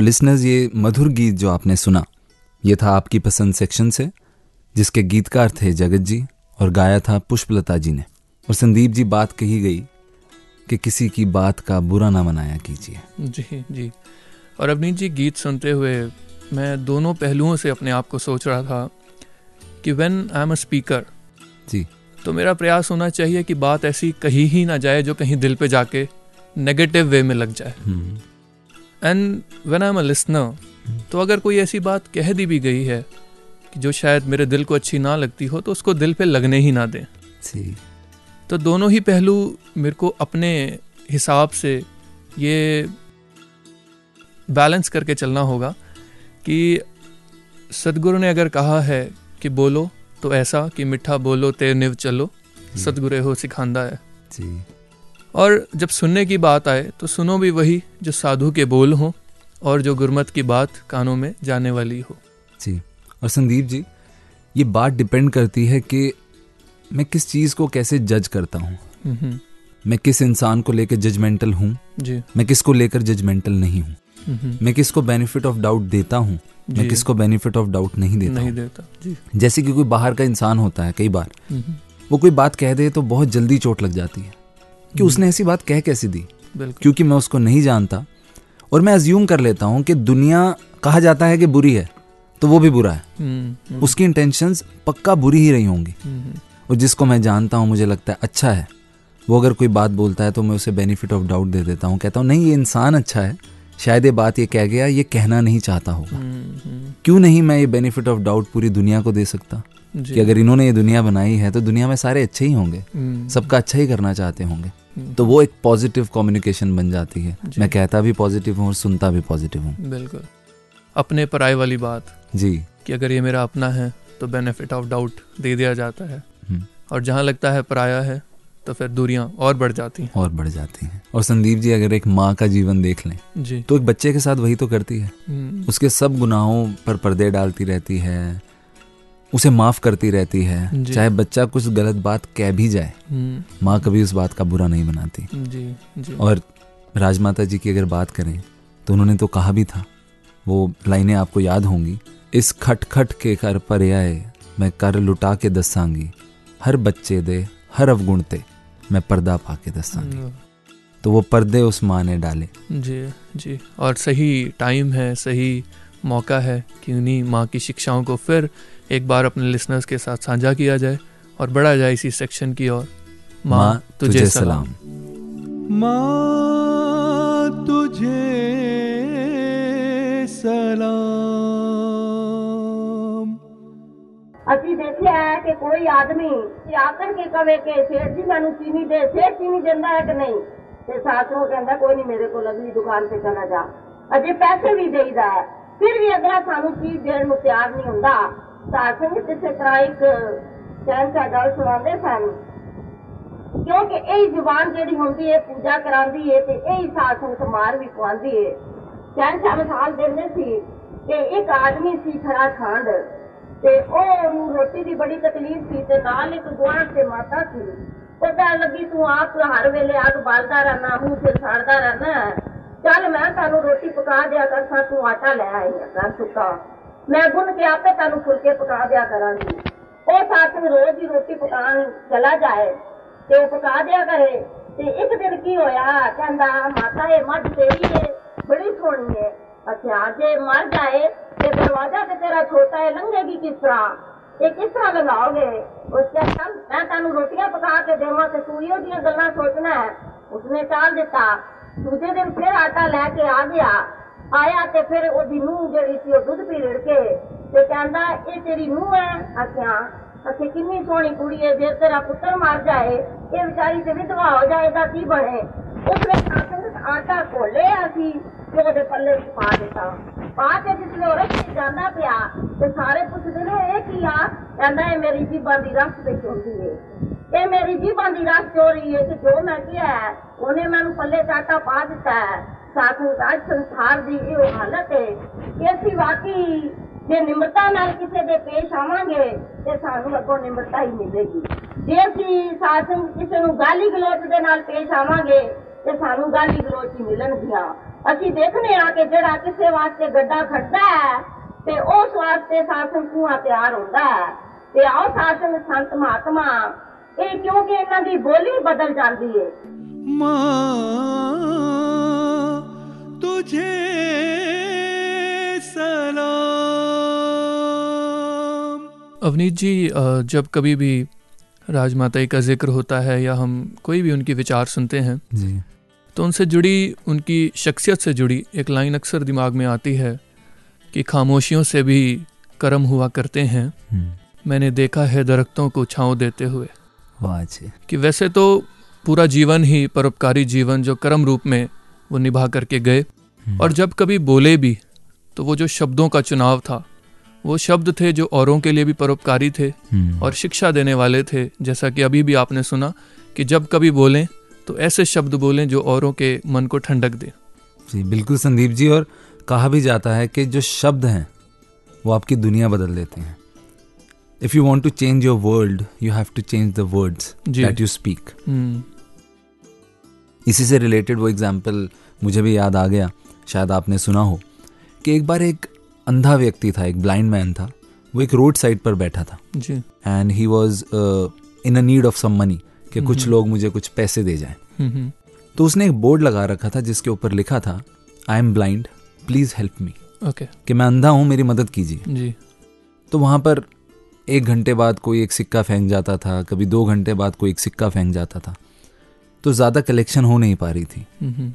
Speaker 2: लिसनर्स ये मधुर गीत जो आपने सुना ये था आपकी पसंद सेक्शन से जिसके गीतकार थे जगत जी और गाया था पुष्पलता जी ने। और संदीप जी बात कही गई कि किसी की बात का बुरा ना मनाया कीजिए।
Speaker 1: जी जी। और अवनीत जी गीत सुनते हुए मैं दोनों पहलुओं से अपने आप को सोच रहा था कि when I am a speaker
Speaker 2: जी।
Speaker 1: तो मेरा प्रयास होना चाहिए कि बात ऐसी कही ही ना जाए जो कहीं दिल पे जाके नेगेटिव वे में लग जाए।
Speaker 2: हम्म,
Speaker 1: and when I am a listener तो अगर कोई ऐसी बात कह दी भी गई है कि जो शायद मेरे दिल को अच्छी ना लगती हो तो उसको दिल पे लगने ही ना दें। तो दोनों ही पहलू मेरे को अपने हिसाब से ये बैलेंस करके चलना होगा कि सदगुरु ने अगर कहा है कि बोलो तो ऐसा कि मिठा बोलो तेर निव चलो। सदगुरु हो सिखांदा है।
Speaker 2: जी
Speaker 1: और जब सुनने की बात आए तो सुनो भी वही जो साधु के बोल हों और जो गुरमत की बात कानों में जाने वाली हो।
Speaker 2: जी और संदीप जी ये बात डिपेंड करती है कि मैं किस चीज़ को कैसे जज करता हूँ। मैं किस इंसान को लेकर जजमेंटल हूँ? मैं किसको लेकर जजमेंटल नहीं हूँ? मैं किसको बेनिफिट ऑफ़ डाउट देता हूँ? मैं किसको बेनिफिट ऑफ़ डाउट नहीं देता
Speaker 1: नहीं देता जी।
Speaker 2: जैसे कि कोई बाहर का इंसान होता है कई बार। वो कोई बात कह दे तो बहुत जल्दी चोट लग जाती है। कि उसने ऐसी बात कह कैसे दी? क्योंकि मैं उसको नहीं जानता। और मैं अज्यूम कर लेता हूँ कि दुनिया कहा जाता है कि बुरी है तो वो भी बुरा है।
Speaker 1: हम्म, हम्म,
Speaker 2: उसकी इंटेंशन पक्का बुरी ही रही होंगी।
Speaker 1: हम्म,
Speaker 2: और जिसको मैं जानता हूँ मुझे लगता है अच्छा है। वो अगर कोई बात बोलता है तो मैं उसे बेनिफिट ऑफ़ डाउट दे देता हूँ। कहता हूँ नहीं ये इंसान अच्छा है। शायद ये बात ये कह गया ये कहना नहीं चाहता होगा। क्यों नहीं मैं ये बेनिफिट ऑफ़ डाउट पूरी दुनिया को दे सकता? कि अगर इन्होंने ये दुनिया बनाई है तो दुनिया में सारे अच्छे ही होंगे। सबका अच्छा ही करना चाहते होंगे। तो वो एक पॉजिटिव कम्युनिकेशन बन जाती है। मैं कहता भी पॉजिटिव हूँ और सुनता भी पॉजिटिव हूँ।
Speaker 1: बिल्कुल। अपने पराये वाली बात
Speaker 2: जी।
Speaker 1: कि अगर ये मेरा अपना है तो बेनिफिट ऑफ़ डाउट दे दिया जाता है।
Speaker 2: हम्म,
Speaker 1: और जहाँ लगता है पराया है तो फिर दूरियाँ और बढ़ जाती हैं।
Speaker 2: और बढ़ जाती हैं। और संदीप जी अगर एक माँ का जीवन देख लें
Speaker 1: जी।
Speaker 2: तो एक बच्चे के साथ वही तो करती है।
Speaker 1: हम्म,
Speaker 2: उसके सब गुनाहों पर पर्दे डालती रहती है उसे माफ़ करती रहती है। चाहे बच्चा कुछ गलत बात कह भी जाए
Speaker 1: हम्म,
Speaker 2: माँ कभी उस बात का बुरा नहीं बनाती।
Speaker 1: जी जी।
Speaker 2: और राजमाता जी की अगर बात करें तो उन्होंने तो कहा भी था वो लाइनें आपको याद होंगी इस खट खट के कर पर आए मैं कर लुटा के दसांगी हर बच्चे दे हर अवगुण ते मैं पर्दा पा के दसांगी
Speaker 1: हम्म,
Speaker 2: तो वो पर्दे उस माँ ने डाले।
Speaker 1: जी जी। और सही टाइम है सही मौका है कि उन्हीं माँ की शिक्षाओं को फिर एक बार अपने लिसनर्स के साथ साझा किया जाए और बढ़ा जाए इसी सेक्शन की ओर।
Speaker 2: माँ मा, तुझे तुझे सलाम।
Speaker 8: माँ तुझे सलाम।
Speaker 9: अभी देखे है कि कोई आदमी आकर के कवे के सेठ जी मैं चीनी दे सेठ चीनी देता है कि नहीं? ते सासरों कहता कोई नहीं मेरे को अगली दुकान से चला जा। अजय पैसे भी देता है। फिर भी अगला सानू चीज़ देने तैयार नहीं होंगे ਹੁੰਦਾ ਸਾਥ ਸੰਗਤ ਕਿਸੇ ਤਰ੍ਹਾਂ ਇੱਕ ਸਹਿਨਸ਼ਾਹ ਗੱਲ ਸੁਣਾਉਂਦੇ ਸਨ, ਕਿਉਂਕਿ ਇਹ ਜ਼ੁਬਾਨ ਜਿਹੜੀ ਹੁੰਦੀ ਹੈ ਪੂਜਾ ਕਰਾਉਂਦੀ ਹੈ ਤੇ ਇਹ ਸਾਥ ਸੰਗਤ ਮਾਰ ਵੀ ਪਵਾਉਂਦੀ ਹੈ ਸਹਿਨਸ਼ਾਹ ਮਿਸਾਲ ਦਿੰਦੇ ਸੀ ਕਿ ਇੱਕ ਆਦਮੀ ਸੀ ਖੜਾ ਖੰਡ ਤੇ ਉਹ ਨੂੰ ਰੋਟੀ ਦੀ ਬੜੀ ਤਕਲੀਫ ਸੀ ਤੇ ਨਾਲ ਇੱਕ ਗੁਆਂਢ ਤੇ ਮਾਤਾ ਸੀ। ਉਹ ਕਹਿਣ ਲੱਗੀ, ਤੂੰ ਆਪ ਹਰ ਵੇਲੇ ਅੱਗ ਬਾਲਦਾ ਰਹਿਣਾ ਮੂੰਹ ਤੇ ਸਾੜਦਾ ਰਹਿਣਾ ਚੱਲ ਮੈਂ ਤੁਹਾਨੂੰ ਰੋਟੀ ਪਕਾ ਦਿਆ ਕਰਸਾਂ, ਤੂੰ ਆਟਾ ਲੈ ਆਈ ਆ, ਕਰ ਸੁੱਕਾ ਮੈਂ ਗੁੰਨ ਕੇ ਆਪੇ ਤੁਹਾਨੂੰ ਫੁਲਕੇ ਪਕਾ ਦਿਆ ਕਰਾਂਗੀ। ਉਹ ਸਾਥ ਨੂੰ ਰੋਜ਼ ਹੀ ਰੋਟੀ ਪਕਾਉਣ ਚਲਾ ਜਾਏ ਤੇ ਉਹ ਪਕਾ ਦਿਆ ਕਰੇ। ਤੇ ਇੱਕ ਦਿਨ ਕੀ ਹੋਇਆ? ਕਹਿੰਦਾ, ਮਾਤਾ, ਇਹ ਮੱਝ ਤੇਰੀ ਹੈ ਬੜੀ ਸੋਹਣੀ ਹੈ ਅੱਛਾ, ਜੇ ਮਰ ਜਾਏ ਤੇ ਦਰਵਾਜ਼ਾ ਤੇ ਤੇਰਾ ਛੋਟਾ ਹੈ ਲੰਘੇਗੀ ਕਿਸ ਤਰ੍ਹਾਂ? ਇਹ ਕਿਸ ਤਰ੍ਹਾਂ ਲਗਾਓਗੇ ਉਸ ਕਹਿੰਦਾ ਮੈਂ ਤੈਨੂੰ ਰੋਟੀਆਂ ਪਕਾ ਕੇ ਦੇਵਾਂ ਤੇ ਤੂੰ ਇਹੋ ਜਿਹੀਆਂ ਗੱਲਾਂ ਸੋਚਣਾ ਹੈ। ਉਸਨੇ ਟਾਲ ਦਿੱਤਾ। ਦੂਜੇ ਦਿਨ ਫਿਰ ਆਟਾ ਲੈ ਕੇ ਆ ਗਿਆ। ਆਇਆ ਤੇ ਫਿਰ ਉਹਦੀ ਨੂੰਹ ਜਿਹੜੀ ਸੀ ਉਹ ਦੁੱਧ ਪੀ ਰਿੜ ਕੇ ਤੇ ਕਹਿੰਦਾ ਇਹ ਤੇਰੀ ਨੂੰਹ ਹੈ? ਅੱਛਾ ਅੱਛਾ ਕਿੰਨੀ ਸੋਹਣੀ ਕੁੜੀ ਹੈ ਜੇ ਤੇਰਾ ਪੁੱਤਰ ਮਰ ਜਾਏ ਇਹ ਵਿਚਾਰੀ ਤੇ ਵਿਧਵਾ ਹੋ ਜਾਏ ਤਾਂ ਕੀ ਬਣੇ? ਉਸਨੇ ਸਾਸੰਗ ਆਟਾ ਘੋਲਿਆ ਸੀ ਤੇ ਉਹਦੇ ਪੱਲੇ 'ਚ ਪਾ ਦਿੱਤਾ। ਪਾ ਕੇ ਜਿਸਲੇ ਉਹ ਰਸਤੇ ਜਾਂਦਾ ਪਿਆ ਤੇ ਸਾਰੇ ਪੁੱਛਦੇ ਨੇ ਇਹ ਕੀ ਆ? ਕਹਿੰਦਾ ਇਹ ਮੇਰੀ ਜੀਬਾਂ ਦੀ ਰਸ ਤੇ ਚੋਂਦੀ ਏ ਇਹ ਮੇਰੀ ਜੀਬਾਂ ਦੀ ਰਸ ਚੋਰੀ ਏ ਤੇ ਜੋ ਮੈਂ ਕਿਹਾ ਹੈ, ਉਹਨੇ ਮੈਨੂੰ ਪੱਲੇ 'ਚ ਆਟਾ ਪਾ ਦਿੱਤਾ ਹੈ ਸਾਥੂ ਅੱਜ ਸੰਸਾਰ ਦੀ ਇਹ ਹਾਲਤ ਹੈ ਕਿ ਅਸੀਂ ਵਾਕਈ ਜੇ ਨਿਮਰਤਾ ਨਾਲ ਕਿਸੇ ਦੇ ਪੇਸ਼ ਆਵਾਂਗੇ, ਤੇ ਸਾਨੂੰ ਅੱਗੋਂ ਨਿਮਰਤਾ ਹੀ ਮਿਲੇਗੀ। ਜੇ ਅਸੀਂ ਸਾਥ ਕਿਸੇ ਨੂੰ ਗਾਲੀ ਗਲੋਚ ਦੇ ਨਾਲ ਪੇਸ਼ ਆਵਾਂਗੇ, ਤੇ ਸਾਨੂੰ ਗਾਲੀ ਗਲੋਚ ਹੀ ਮਿਲਣਗੀਆਂ। ਅਸੀਂ ਦੇਖਨੇ ਆ ਕਿ ਜਿਹੜਾ ਕਿਸੇ ਵਾਸਤੇ ਗੱਡਾ ਖੜਦਾ ਹੈ, ਤੇ ਉਸ ਵਾਸਤੇ ਸਾਸਨ ਕੂਆ ਤਿਆਰ ਹੁੰਦਾ ਹੈ। ਤੇ ਆਓ ਸਾਸਨ ਸੰਤ ਮਹਾਤਮਾ, ਇਹ ਕਿਉਂਕਿ ਇਹਨਾਂ ਦੀ ਬੋਲੀ ਬਦਲ ਜਾਂਦੀ ਹੈ।
Speaker 8: माँ तुझे सलाम।
Speaker 1: अवनीत जी जब कभी भी राजमाता का ज़िक्र होता है या हम कोई भी उनके विचार सुनते हैं
Speaker 2: जी।
Speaker 1: तो उनसे जुड़ी उनकी शख्सियत से जुड़ी एक लाइन अक्सर दिमाग में आती है कि खामोशियों से भी कर्म हुआ करते हैं।
Speaker 2: हम्म,
Speaker 1: मैंने देखा है दरख्तों को छाँव देते हुए।
Speaker 2: वाह जी।
Speaker 1: कि वैसे तो पूरा जीवन ही परोपकारी जीवन जो कर्म रूप में वो निभा करके गए। और जब कभी बोले भी तो वो जो शब्दों का चुनाव था वो शब्द थे जो औरों के लिए भी परोपकारी थे
Speaker 2: हम्म,
Speaker 1: और शिक्षा देने वाले थे। जैसा कि अभी भी आपने सुना कि जब कभी बोलें तो ऐसे शब्द बोलें जो औरों के मन को ठंडक दे।
Speaker 2: जी बिल्कुल संदीप जी और कहा भी जाता है कि जो शब्द हैं वो आपकी दुनिया बदल देते हैं। If you want to change your world you have to change the words. That you speak इसी से रिलेटेड वो एग्ज़ाम्पल मुझे भी याद आ गया शायद आपने सुना हो कि एक बार एक अंधा व्यक्ति था एक ब्लाइंड मैन था वो एक रोड साइड पर बैठा था।
Speaker 1: जी।
Speaker 2: And he was in a need of some money कि कुछ लोग मुझे कुछ पैसे दे जाएँ।
Speaker 1: हम्म, हम्म,
Speaker 2: तो उसने एक बोर्ड लगा रखा था जिसके ऊपर लिखा था I am blind please help me
Speaker 1: okay
Speaker 2: कि मैं अंधा हूँ मेरी मदद कीजिए।
Speaker 1: जी।
Speaker 2: तो वहाँ पर एक घंटे बाद कोई एक सिक्का फेंक जाता था कभी दो घंटे बाद कोई एक सिक्का फेंक जाता था। तो ज़्यादा कलेक्शन हो नहीं पा रही थी।
Speaker 1: हम्म, हम्म,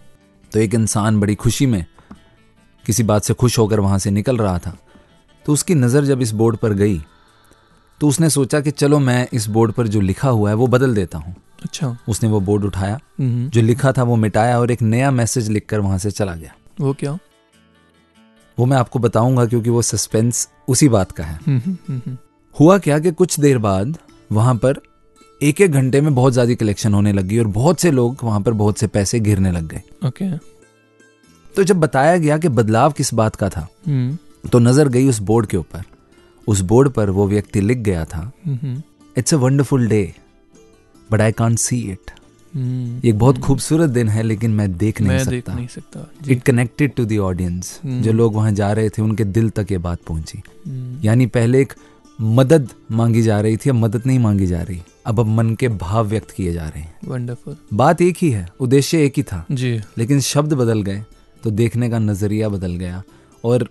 Speaker 2: तो एक इंसान बड़ी खुशी में किसी बात से खुश होकर वहाँ से निकल रहा था। तो उसकी नज़र जब इस बोर्ड पर गई तो उसने सोचा कि चलो मैं इस बोर्ड पर जो लिखा हुआ है वो बदल देता हूँ।
Speaker 1: अच्छा।
Speaker 2: उसने वो बोर्ड उठाया
Speaker 1: हम्म,
Speaker 2: जो लिखा था वो मिटाया और एक नया मैसेज लिखकर वहाँ से चला गया।
Speaker 1: वो क्या?
Speaker 2: वो मैं आपको बताऊँगा क्योंकि वो सस्पेंस उसी बात का है। हुआ क्या कि कुछ देर बाद वहाँ पर एक एक घंटे में बहुत ज़्यादा कलेक्शन होने लगी और बहुत से लोग वहाँ पर बहुत से पैसे गिरने लग गए।
Speaker 1: ओके
Speaker 2: तो जब बताया गया कि बदलाव किस बात का था
Speaker 1: हम्म,
Speaker 2: तो नज़र गई उस बोर्ड के ऊपर। उस बोर्ड पर वो व्यक्ति लिख गया था it's a wonderful day but I can't see it ये एक बहुत खूबसूरत दिन है लेकिन मैं देख नहीं
Speaker 1: मैं
Speaker 2: सकता।
Speaker 1: नहीं सकता
Speaker 2: it connected to the audience. जो लोग वहाँ जा रहे थे उनके दिल तक ये बात पहुँची।
Speaker 1: हम्म,
Speaker 2: यानी पहले एक मदद मांगी जा रही थी अब मदद नहीं मांगी जा रही। अब अब मन के भाव व्यक्त किए जा रहे हैं।
Speaker 1: वंडरफुल
Speaker 2: बात एक ही है उद्देश्य एक ही था।
Speaker 1: जी।
Speaker 2: लेकिन शब्द बदल गए तो देखने का नज़रिया बदल गया। और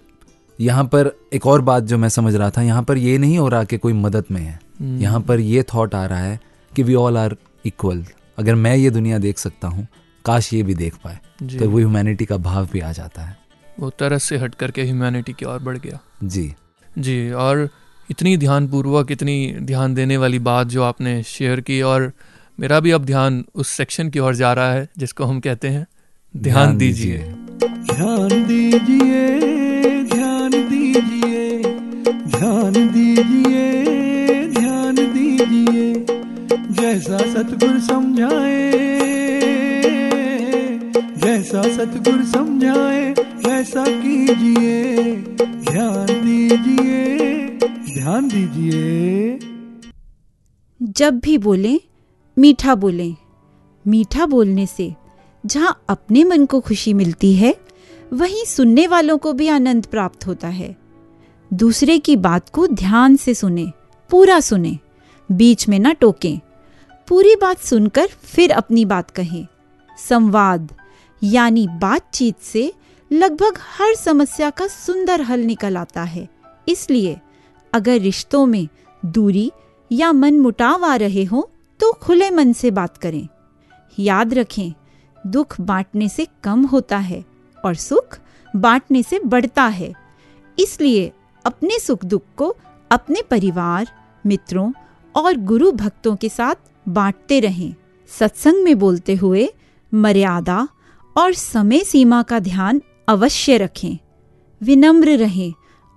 Speaker 2: यहाँ पर एक और बात जो मैं समझ रहा था यहाँ पर ये नहीं हो रहा कि कोई मदद में है।
Speaker 1: हम्म,
Speaker 2: यहाँ पर ये थॉट आ रहा है कि वी ऑल आर इक्वल अगर मैं ये दुनिया देख सकता हूँ काश ये भी देख पाए तो वो ह्यूमैनिटी का भाव भी आ जाता है।
Speaker 1: वो तरस से हट करके ह्यूमैनिटी की ओर बढ़ गया।
Speaker 2: जी।
Speaker 1: जी और इतनी ध्यानपूर्वक इतनी ध्यान देने वाली बात जो आपने शेयर की और मेरा भी अब ध्यान उस सेक्शन की ओर जा रहा है जिसको हम कहते हैं ध्यान दीजिए।
Speaker 8: ध्यान दीजिए ध्यान दीजिए ध्यान दीजिए ध्यान दीजिए जैसा सतगुरु समझाए जैसा सतगुरु समझाए वैसा कीजिए। ध्यान दीजिए ध्यान दीजिए।
Speaker 10: जब भी बोलें, मीठा बोलें। मीठा बोलने से जहाँ अपने मन को खुशी मिलती है, वहीं सुनने वालों को भी आनंद प्राप्त होता है। दूसरे की बात को ध्यान से सुने, पूरा सुने, बीच में ना टोकें। पूरी बात सुनकर फिर अपनी बात कहें। संवाद, यानी बातचीत से लगभग हर समस्या का सुंदर हल निकल आता है। इसलिए अगर रिश्तों में दूरी या मन मुटाव आ रहे हो तो खुले मन से बात करें। याद रखें, दुख बांटने से कम होता है और सुख बांटने से बढ़ता है। इसलिए अपने सुख दुख को अपने परिवार, मित्रों और गुरु भक्तों के साथ बांटते रहें। सत्संग में बोलते हुए मर्यादा और समय सीमा का ध्यान अवश्य रखें। विनम्र रहें।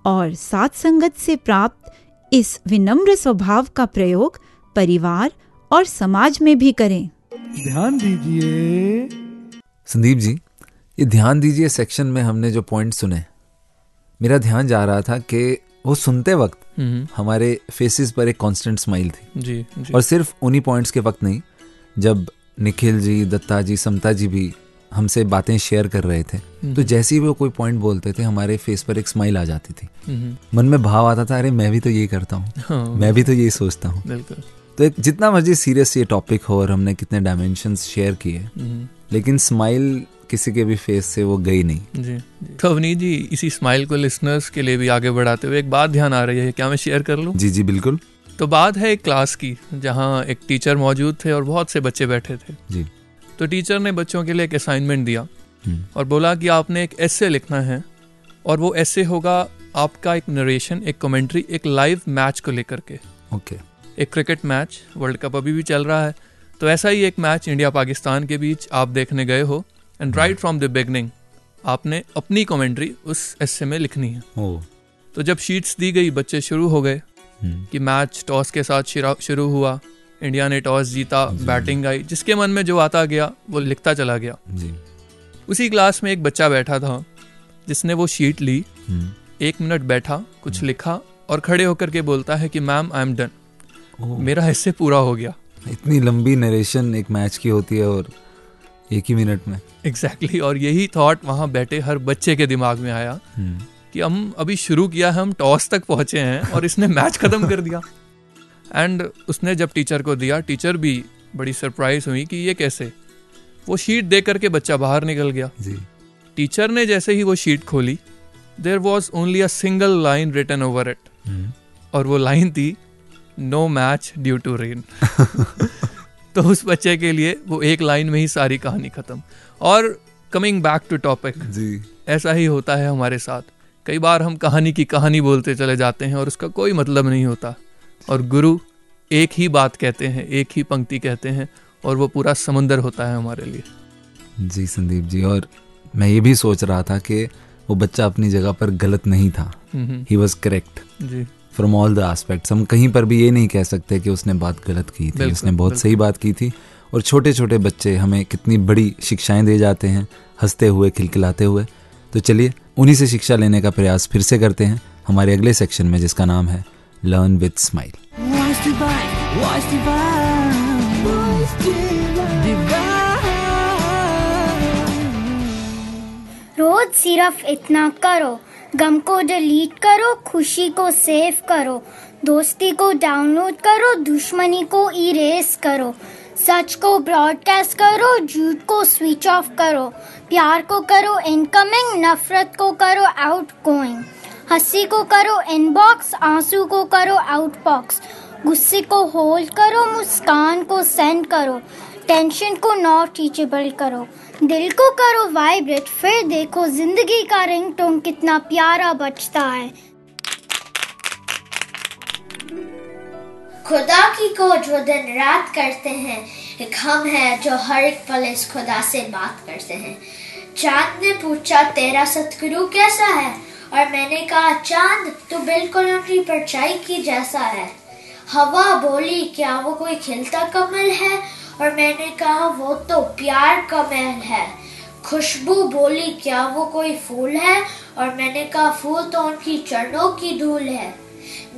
Speaker 10: और सात संगत से प्राप्त इस विनम्र स्वभाव का प्रयोग परिवार और समाज में भी करें।
Speaker 8: ध्यान दीजिए।
Speaker 2: संदीप जी ये ध्यान दीजिए सेक्शन में हमने जो पॉइंट सुने। मेरा ध्यान जा रहा था कि वो सुनते वक्त
Speaker 1: हम्म,
Speaker 2: हमारे फेसेस पर एक कांस्टेंट स्माइल थी।
Speaker 1: जी जी।
Speaker 2: और सिर्फ़ उन्हीं पॉइंट्स के वक्त नहीं जब निखिल जी दत्ता जी समता जी भी हमसे बातें शेयर कर रहे थे। तो जैसे ही वो कोई पॉइंट बोलते थे हमारे फेस पर एक स्माइल आ जाती थी।
Speaker 1: हम्म,
Speaker 2: मन में भाव आता था अरे मैं भी तो यही करता हूँ।
Speaker 1: हाँ
Speaker 2: मैं भी तो यही सोचता हूँ। तो एक जितना मर्ज़ी सीरियस ये टॉपिक हो और हमने कितने डायमेंशन शेयर किए
Speaker 1: हम्म,
Speaker 2: लेकिन स्माइल किसी के भी फेस से वो गई नहीं।
Speaker 1: जी जी। तो अवनीत जी इसी स्माइल को लिसनर्स के लिए भी आगे बढ़ाते हुए एक बात ध्यान आ रही है क्या मैं शेयर कर लूँ?
Speaker 2: जी जी बिल्कुल।
Speaker 1: तो बात है एक क्लास की जहाँ एक टीचर मौजूद थे और बहुत से बच्चे बैठे थे।
Speaker 2: जी।
Speaker 1: तो टीचर ने बच्चों के लिए एक असाइनमेंट दिया
Speaker 2: हम्म,
Speaker 1: और बोला कि आपने एक ऐसे लिखना है और वो ऐसे होगा आपका एक नरेशन एक कमेंट्री एक लाइव मैच को लेकर के।
Speaker 2: ओके
Speaker 1: एक क्रिकेट मैच वर्ल्ड कप अभी भी चल रहा है। तो ऐसा ही एक मैच इंडिया पाकिस्तान के बीच आप देखने गए हो। And right from the beginning आपने अपनी कमेंट्री उस एस्से में लिखनी है।
Speaker 2: ओ
Speaker 1: तो जब शीट्स दी गई बच्चे शुरू हो गए
Speaker 2: हम्म,
Speaker 1: कि मैच टॉस के साथ शुरू हुआ। इंडिया ने टॉस जीता बैटिंग आई जिसके मन में जो आता गया वो लिखता चला गया।
Speaker 2: जी।
Speaker 1: उसी क्लास में एक बच्चा बैठा था जिसने वो शीट ली
Speaker 2: हम्म,
Speaker 1: एक मिनट बैठा कुछ लिखा और खड़े होकर के बोलता है कि मैम आई एम डन। मेरा हिस्से पूरा हो गया।
Speaker 2: इतनी लंबी नरेशन एक मैच की होती है और एक ही मिनट में।
Speaker 1: एग्जैक्टली exactly, और यही थॉट वहाँ बैठे हर बच्चे के दिमाग में आया
Speaker 2: हम्म,
Speaker 1: कि हम अभी शुरू किया है हम टॉस तक पहुँचे हैं और इसने मैच खत्म कर दिया। एंड उसने जब टीचर को दिया टीचर भी बड़ी सरप्राइज़ हुई कि ये कैसे? वो शीट दे करके बच्चा बाहर निकल गया।
Speaker 2: जी।
Speaker 1: टीचर ने जैसे ही वो शीट खोली there was only a single line written over it और वो लाइन थी no match due to rain तो उस बच्चे के लिए वो एक लाइन में ही सारी कहानी खत्म। और कमिंग बैक टू टॉपिक
Speaker 2: जी।
Speaker 1: ऐसा ही होता है हमारे साथ। कई बार हम कहानी की कहानी बोलते चले जाते हैं और उसका कोई मतलब नहीं होता। और गुरु एक ही बात कहते हैं एक ही पंक्ति कहते हैं और वो पूरा समंदर होता है हमारे लिए।
Speaker 2: जी संदीप जी और मैं ये भी सोच रहा था कि वो बच्चा अपनी जगह पर गलत नहीं था। ही वॉज़ करेक्ट
Speaker 1: जी।
Speaker 2: फ्रॉम ऑल द एस्पेक्ट्स हम कहीं पर भी ये नहीं कह सकते कि उसने बात गलत की थी उसने बहुत सही बात की थी। और छोटे छोटे बच्चे हमें कितनी बड़ी शिक्षाएँ दे जाते हैं हँसते हुए खिलखिलाते हुए। तो चलिए उन्हीं से शिक्षा लेने का प्रयास फिर से करते हैं हमारे अगले सेक्शन में जिसका नाम है लर्न विद स्माइल
Speaker 4: रोज सिर्फ़ इतना करो गम को डिलीट करो खुशी को सेव करो दोस्ती को डाउनलोड करो दुश्मनी को इरेज करो सच को ब्रॉडकास्ट करो झूठ को स्विच ऑफ़ करो प्यार को करो इनकमिंग नफरत को करो आउट गोइंग हँसी को करो इनबॉक्स आँसू को करो आउटबॉक्स गुस्से को होल्ड करो, मुस्कान को सेंड करो। टेंशन को नॉट टीचेबल करो। दिल को करो वाइब्रेट फिर देखो ज़िंदगी का रिंग टोंग कितना प्यारा बचता है।
Speaker 11: खुदा की को जो दिन रात करते हैं। एक हम है जो हर एक पल इस खुदा से बात करते हैं। चाँद ने पूछा, तेरा सतगुरु कैसा है? और मैंने कहा, चाँद तो बिल्कुल उनकी परछाई की जैसा है। हवा बोली, क्या वो कोई खिलता कमल है? और मैंने कहा, वो तो प्यार का महल है। खुशबू बोली, क्या वो कोई फूल है? और मैंने कहा, फूल तो उनकी चरणों की धूल है।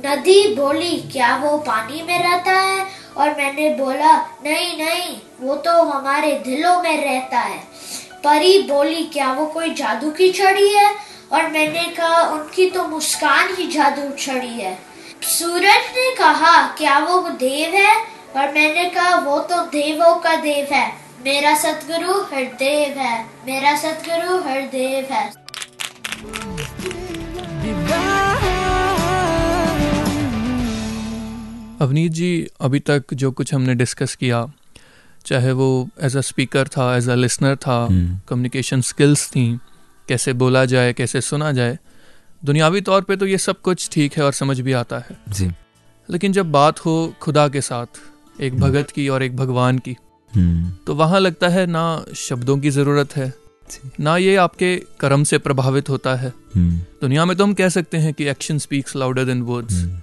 Speaker 11: नदी बोली, क्या वो पानी में रहता है? और मैंने बोला, नहीं नहीं, वो तो हमारे दिलों में रहता है। परी बोली, क्या वो कोई जादू की छड़ी है? और मैंने कहा उनकी तो मुस्कान ही जादू छड़ी है। सूरज ने कहा क्या वो देव है? और मैंने कहा वो तो देवों का देव है। मेरा सतगुरु हरदेव है। मेरा सतगुरु हरदेव है।
Speaker 1: अवनीत जी अभी तक जो कुछ हमने डिस्कस किया चाहे वो एज अ स्पीकर था एज अ लिसनर था
Speaker 2: हम्म।
Speaker 1: कम्युनिकेशन स्किल्स थी कैसे बोला जाए कैसे सुना जाए दुनियावी तौर पे तो ये सब कुछ ठीक है और समझ भी आता है।
Speaker 2: जी।
Speaker 1: लेकिन जब बात हो खुदा के साथ एक भगत की और एक भगवान की
Speaker 2: हम्म,
Speaker 1: तो वहाँ लगता है ना शब्दों की ज़रूरत है ना ये आपके कर्म से प्रभावित होता है।
Speaker 2: हम्म,
Speaker 1: दुनिया में तो हम कह सकते हैं कि action speaks louder than words
Speaker 2: hmm,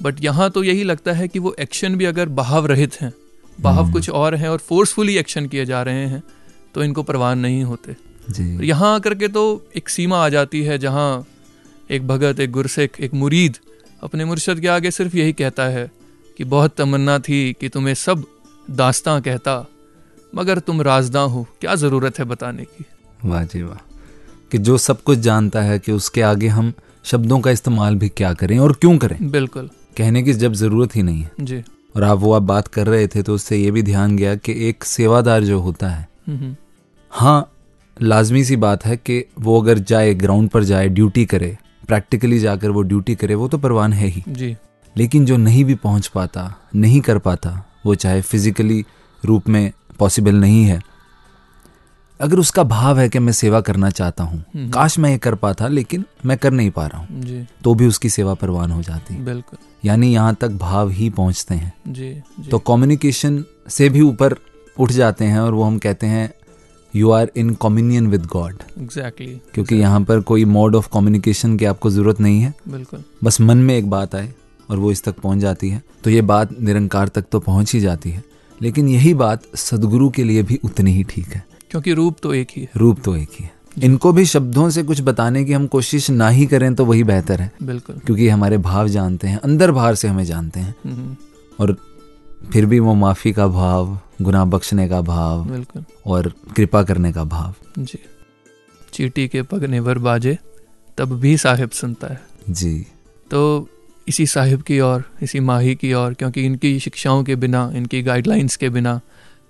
Speaker 1: but यहाँ तो यही लगता है कि वो एक्शन भी अगर बहाव रहित हैं बहाव
Speaker 2: हम्म।
Speaker 1: कुछ और हैं और फोर्सफुली एक्शन किए जा रहे हैं तो इनको परवान नहीं होते। यहाँ आकर के तो एक सीमा आ जाती है जहाँ एक भगत एक गुरसिख एक मुरीद अपने मुर्शद के आगे सिर्फ़ यही कहता है कि बहुत तमन्ना थी कि तुम्हें सब दास्तां कहता मगर तुम राजदा हो क्या ज़रूरत है बताने की?
Speaker 2: वाह जी वाह। कि जो सब कुछ जानता है कि उसके आगे हम शब्दों का इस्तेमाल भी क्या करें और क्यों करें?
Speaker 1: बिल्कुल।
Speaker 2: कहने की जब ज़रूरत ही नहीं है।
Speaker 1: जी।
Speaker 2: और आप वो आप बात कर रहे थे तो उससे ये भी ध्यान गया कि एक सेवादार जो होता है
Speaker 1: हम्म,
Speaker 2: हाँ लाजमी सी बात है कि वो अगर जाए ग्राउंड पर जाए ड्यूटी करे प्रैक्टिकली जाकर वो ड्यूटी करे वो तो परवान है ही।
Speaker 1: जी।
Speaker 2: लेकिन जो नहीं भी पहुँच पाता नहीं कर पाता वो चाहे फिजिकली रूप में पॉसिबल नहीं है। अगर उसका भाव है कि मैं सेवा करना चाहता हूँ काश मैं ये कर पाता लेकिन मैं कर नहीं पा रहा हूँ
Speaker 1: जी।
Speaker 2: तो भी उसकी सेवा परवान हो जाती है।
Speaker 1: बिल्कुल।
Speaker 2: यानी यहाँ तक भाव ही पहुँचते हैं।
Speaker 1: जी जी।
Speaker 2: तो कम्युनिकेशन से भी ऊपर उठ जाते हैं और वो हम कहते हैं you are in communion with God
Speaker 1: exactly
Speaker 2: क्योंकि exactly. यहाँ पर कोई मोड ऑफ़ कम्युनिकेशन की आपको ज़रूरत नहीं है।
Speaker 1: बिल्कुल।
Speaker 2: बस मन में एक बात आए और वो इस तक पहुँच जाती है। तो ये बात निरंकार तक तो पहुँच ही जाती है। लेकिन यही बात सदगुरु के लिए भी उतनी ही ठीक है।
Speaker 1: क्योंकि रूप तो एक ही है।
Speaker 2: रूप तो एक ही है। इनको भी शब्दों से कुछ बताने की हम कोशिश ना ही करें तो वही बेहतर है।
Speaker 1: बिल्कुल।
Speaker 2: क्योंकि हमारे भाव जानते हैं अंदर बाहर से हमें जानते हैं।
Speaker 1: हम्म,
Speaker 2: और फिर भी वो माफ़ी का भाव गुनाह बख्शने का भाव
Speaker 1: बिल्कुल।
Speaker 2: और कृपा करने का भाव।
Speaker 1: जी। चीटी के पग नेवर बाजे तब भी साहिब सुनता है।
Speaker 2: जी।
Speaker 1: तो इसी साहिब की ओर इसी माही की ओर क्योंकि इनकी शिक्षाओं के बिना इनकी गाइडलाइंस के बिना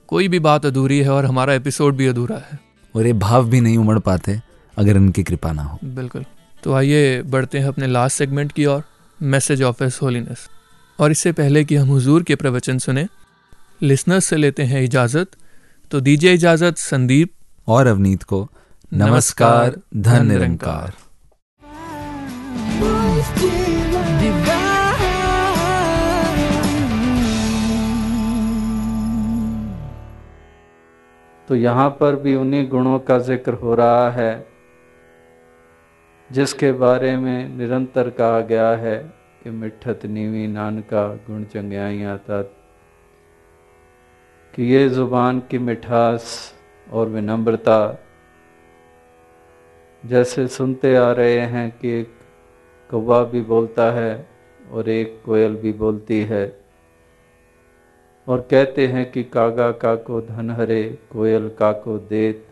Speaker 1: कोई भी बात अधूरी है और हमारा एपिसोड भी अधूरा है।
Speaker 2: और ये भाव भी नहीं उमड़ पाते अगर इनकी कृपा ना हो।
Speaker 1: बिल्कुल। तो आइए बढ़ते हैं अपने लास्ट सेगमेंट की ओर मैसेज ऑफ़ एस होलीनेस और इससे पहले कि हम हुजूर के प्रवचन सुने लिसनर्स से लेते हैं इजाज़त। तो दीजिए इजाज़त संदीप
Speaker 2: और अवनीत को नमस्कार धन निरंकार।
Speaker 12: तो यहाँ पर भी उन्हीं गुणों का ज़िक्र हो रहा है जिसके बारे में निरंतर कहा गया है। कि मिठत नीवी नानका गुण चंग्याइयाँ तत्। कि ये ज़ुबान की मिठास और विनम्रता जैसे सुनते आ रहे हैं कि एक कौवा भी बोलता है और एक कोयल भी बोलती है। और कहते हैं कि कागा काको धन हरे, कोयल काको देत।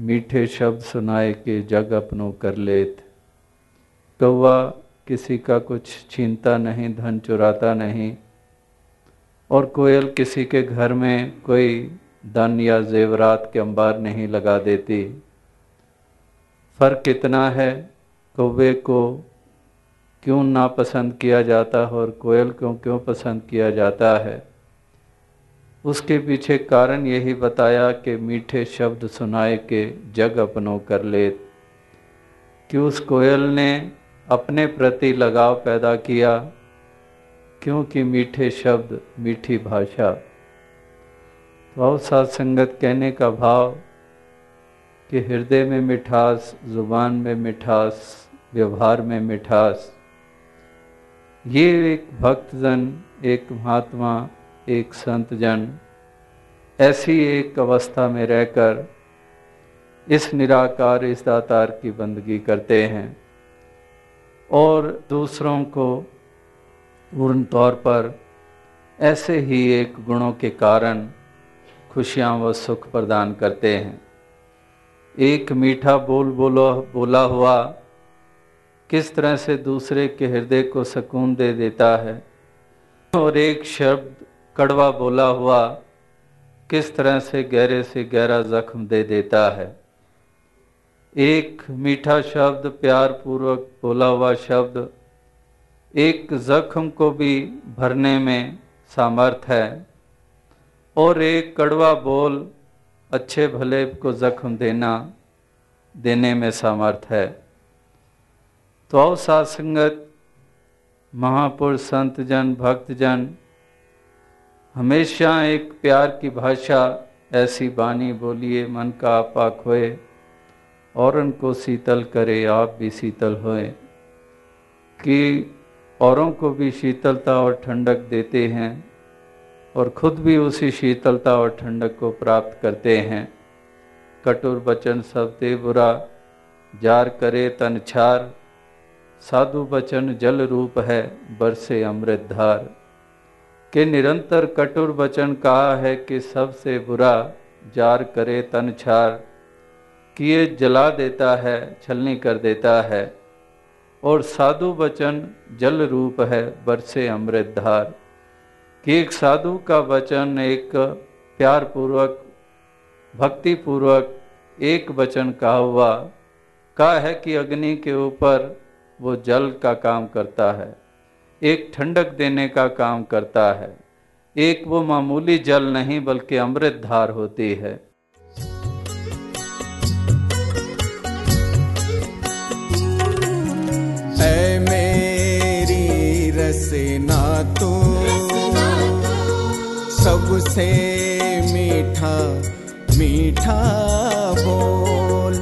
Speaker 12: मीठे शब्द सुनाए के जग अपनों कर लेत। कौवा किसी का कुछ छीनता नहीं, धन चुराता नहीं। और कोयल किसी के घर में कोई धन या जेवरात के अंबार नहीं लगा देती। फ़र्क इतना है, कौवे को क्यों नापसंद किया जाता है और कोयल को क्यों पसंद किया जाता है? उसके पीछे कारण यही बताया कि मीठे शब्द सुनाए के जग अपनों कर ले कि उस कोयल ने अपने प्रति लगाव पैदा किया, क्योंकि मीठे शब्द मीठी भाषा। भाव सात संगत कहने का भाव कि हृदय में मिठास, ज़ुबान में मिठास, व्यवहार में मिठास। ये एक भक्तजन, एक महात्मा, एक संत जन ऐसी एक अवस्था में रहकर इस निराकार, इस दातार की बंदगी करते हैं। और दूसरों को पूर्ण तौर पर ऐसे ही एक गुणों के कारण खुशियाँ व सुख प्रदान करते हैं। एक मीठा बोल बोलो, बोला हुआ किस तरह से दूसरे के हृदय को सुकून दे देता है? और एक शब्द कड़वा बोला हुआ किस तरह से गहरे से गहरा जख्म दे देता है? एक मीठा शब्द प्यार पूर्वक बोला हुआ शब्द, एक जख्म को भी भरने में सामर्थ है, और एक कड़वा बोल अच्छे भले को जख्म देना, देने में सामर्थ है। तो आओ सात संगत महापुरुष संत जन भक्त जन हमेशा एक प्यार की भाषा, ऐसी बानी बोलिए, मन का आपा खोए और उनको शीतल करे, आप भी शीतल होए। कि औरों को भी शीतलता और ठंडक देते हैं और खुद भी उसी शीतलता और ठंडक को प्राप्त करते हैं। कटुर बचन सब दे बुरा, जार करे तन छार। साधु बचन जल रूप है, बरसे अमृत धार। के निरंतर कटुर बचन कहा है कि सबसे बुरा, जार करे तन छार। कि ये जला देता है, छलनी कर देता है। और साधु वचन जल रूप है, बरसे अमृत धार। कि एक साधु का वचन एक प्यार पूर्वक भक्ति पूर्वक एक वचन कहा हुआ कहा है कि अग्नि के ऊपर वो जल का काम करता है। एक ठंडक देने का काम करता है। एक वो मामूली जल नहीं, बल्कि अमृत धार होती है।
Speaker 3: तू सबसे मीठा मीठा बोल।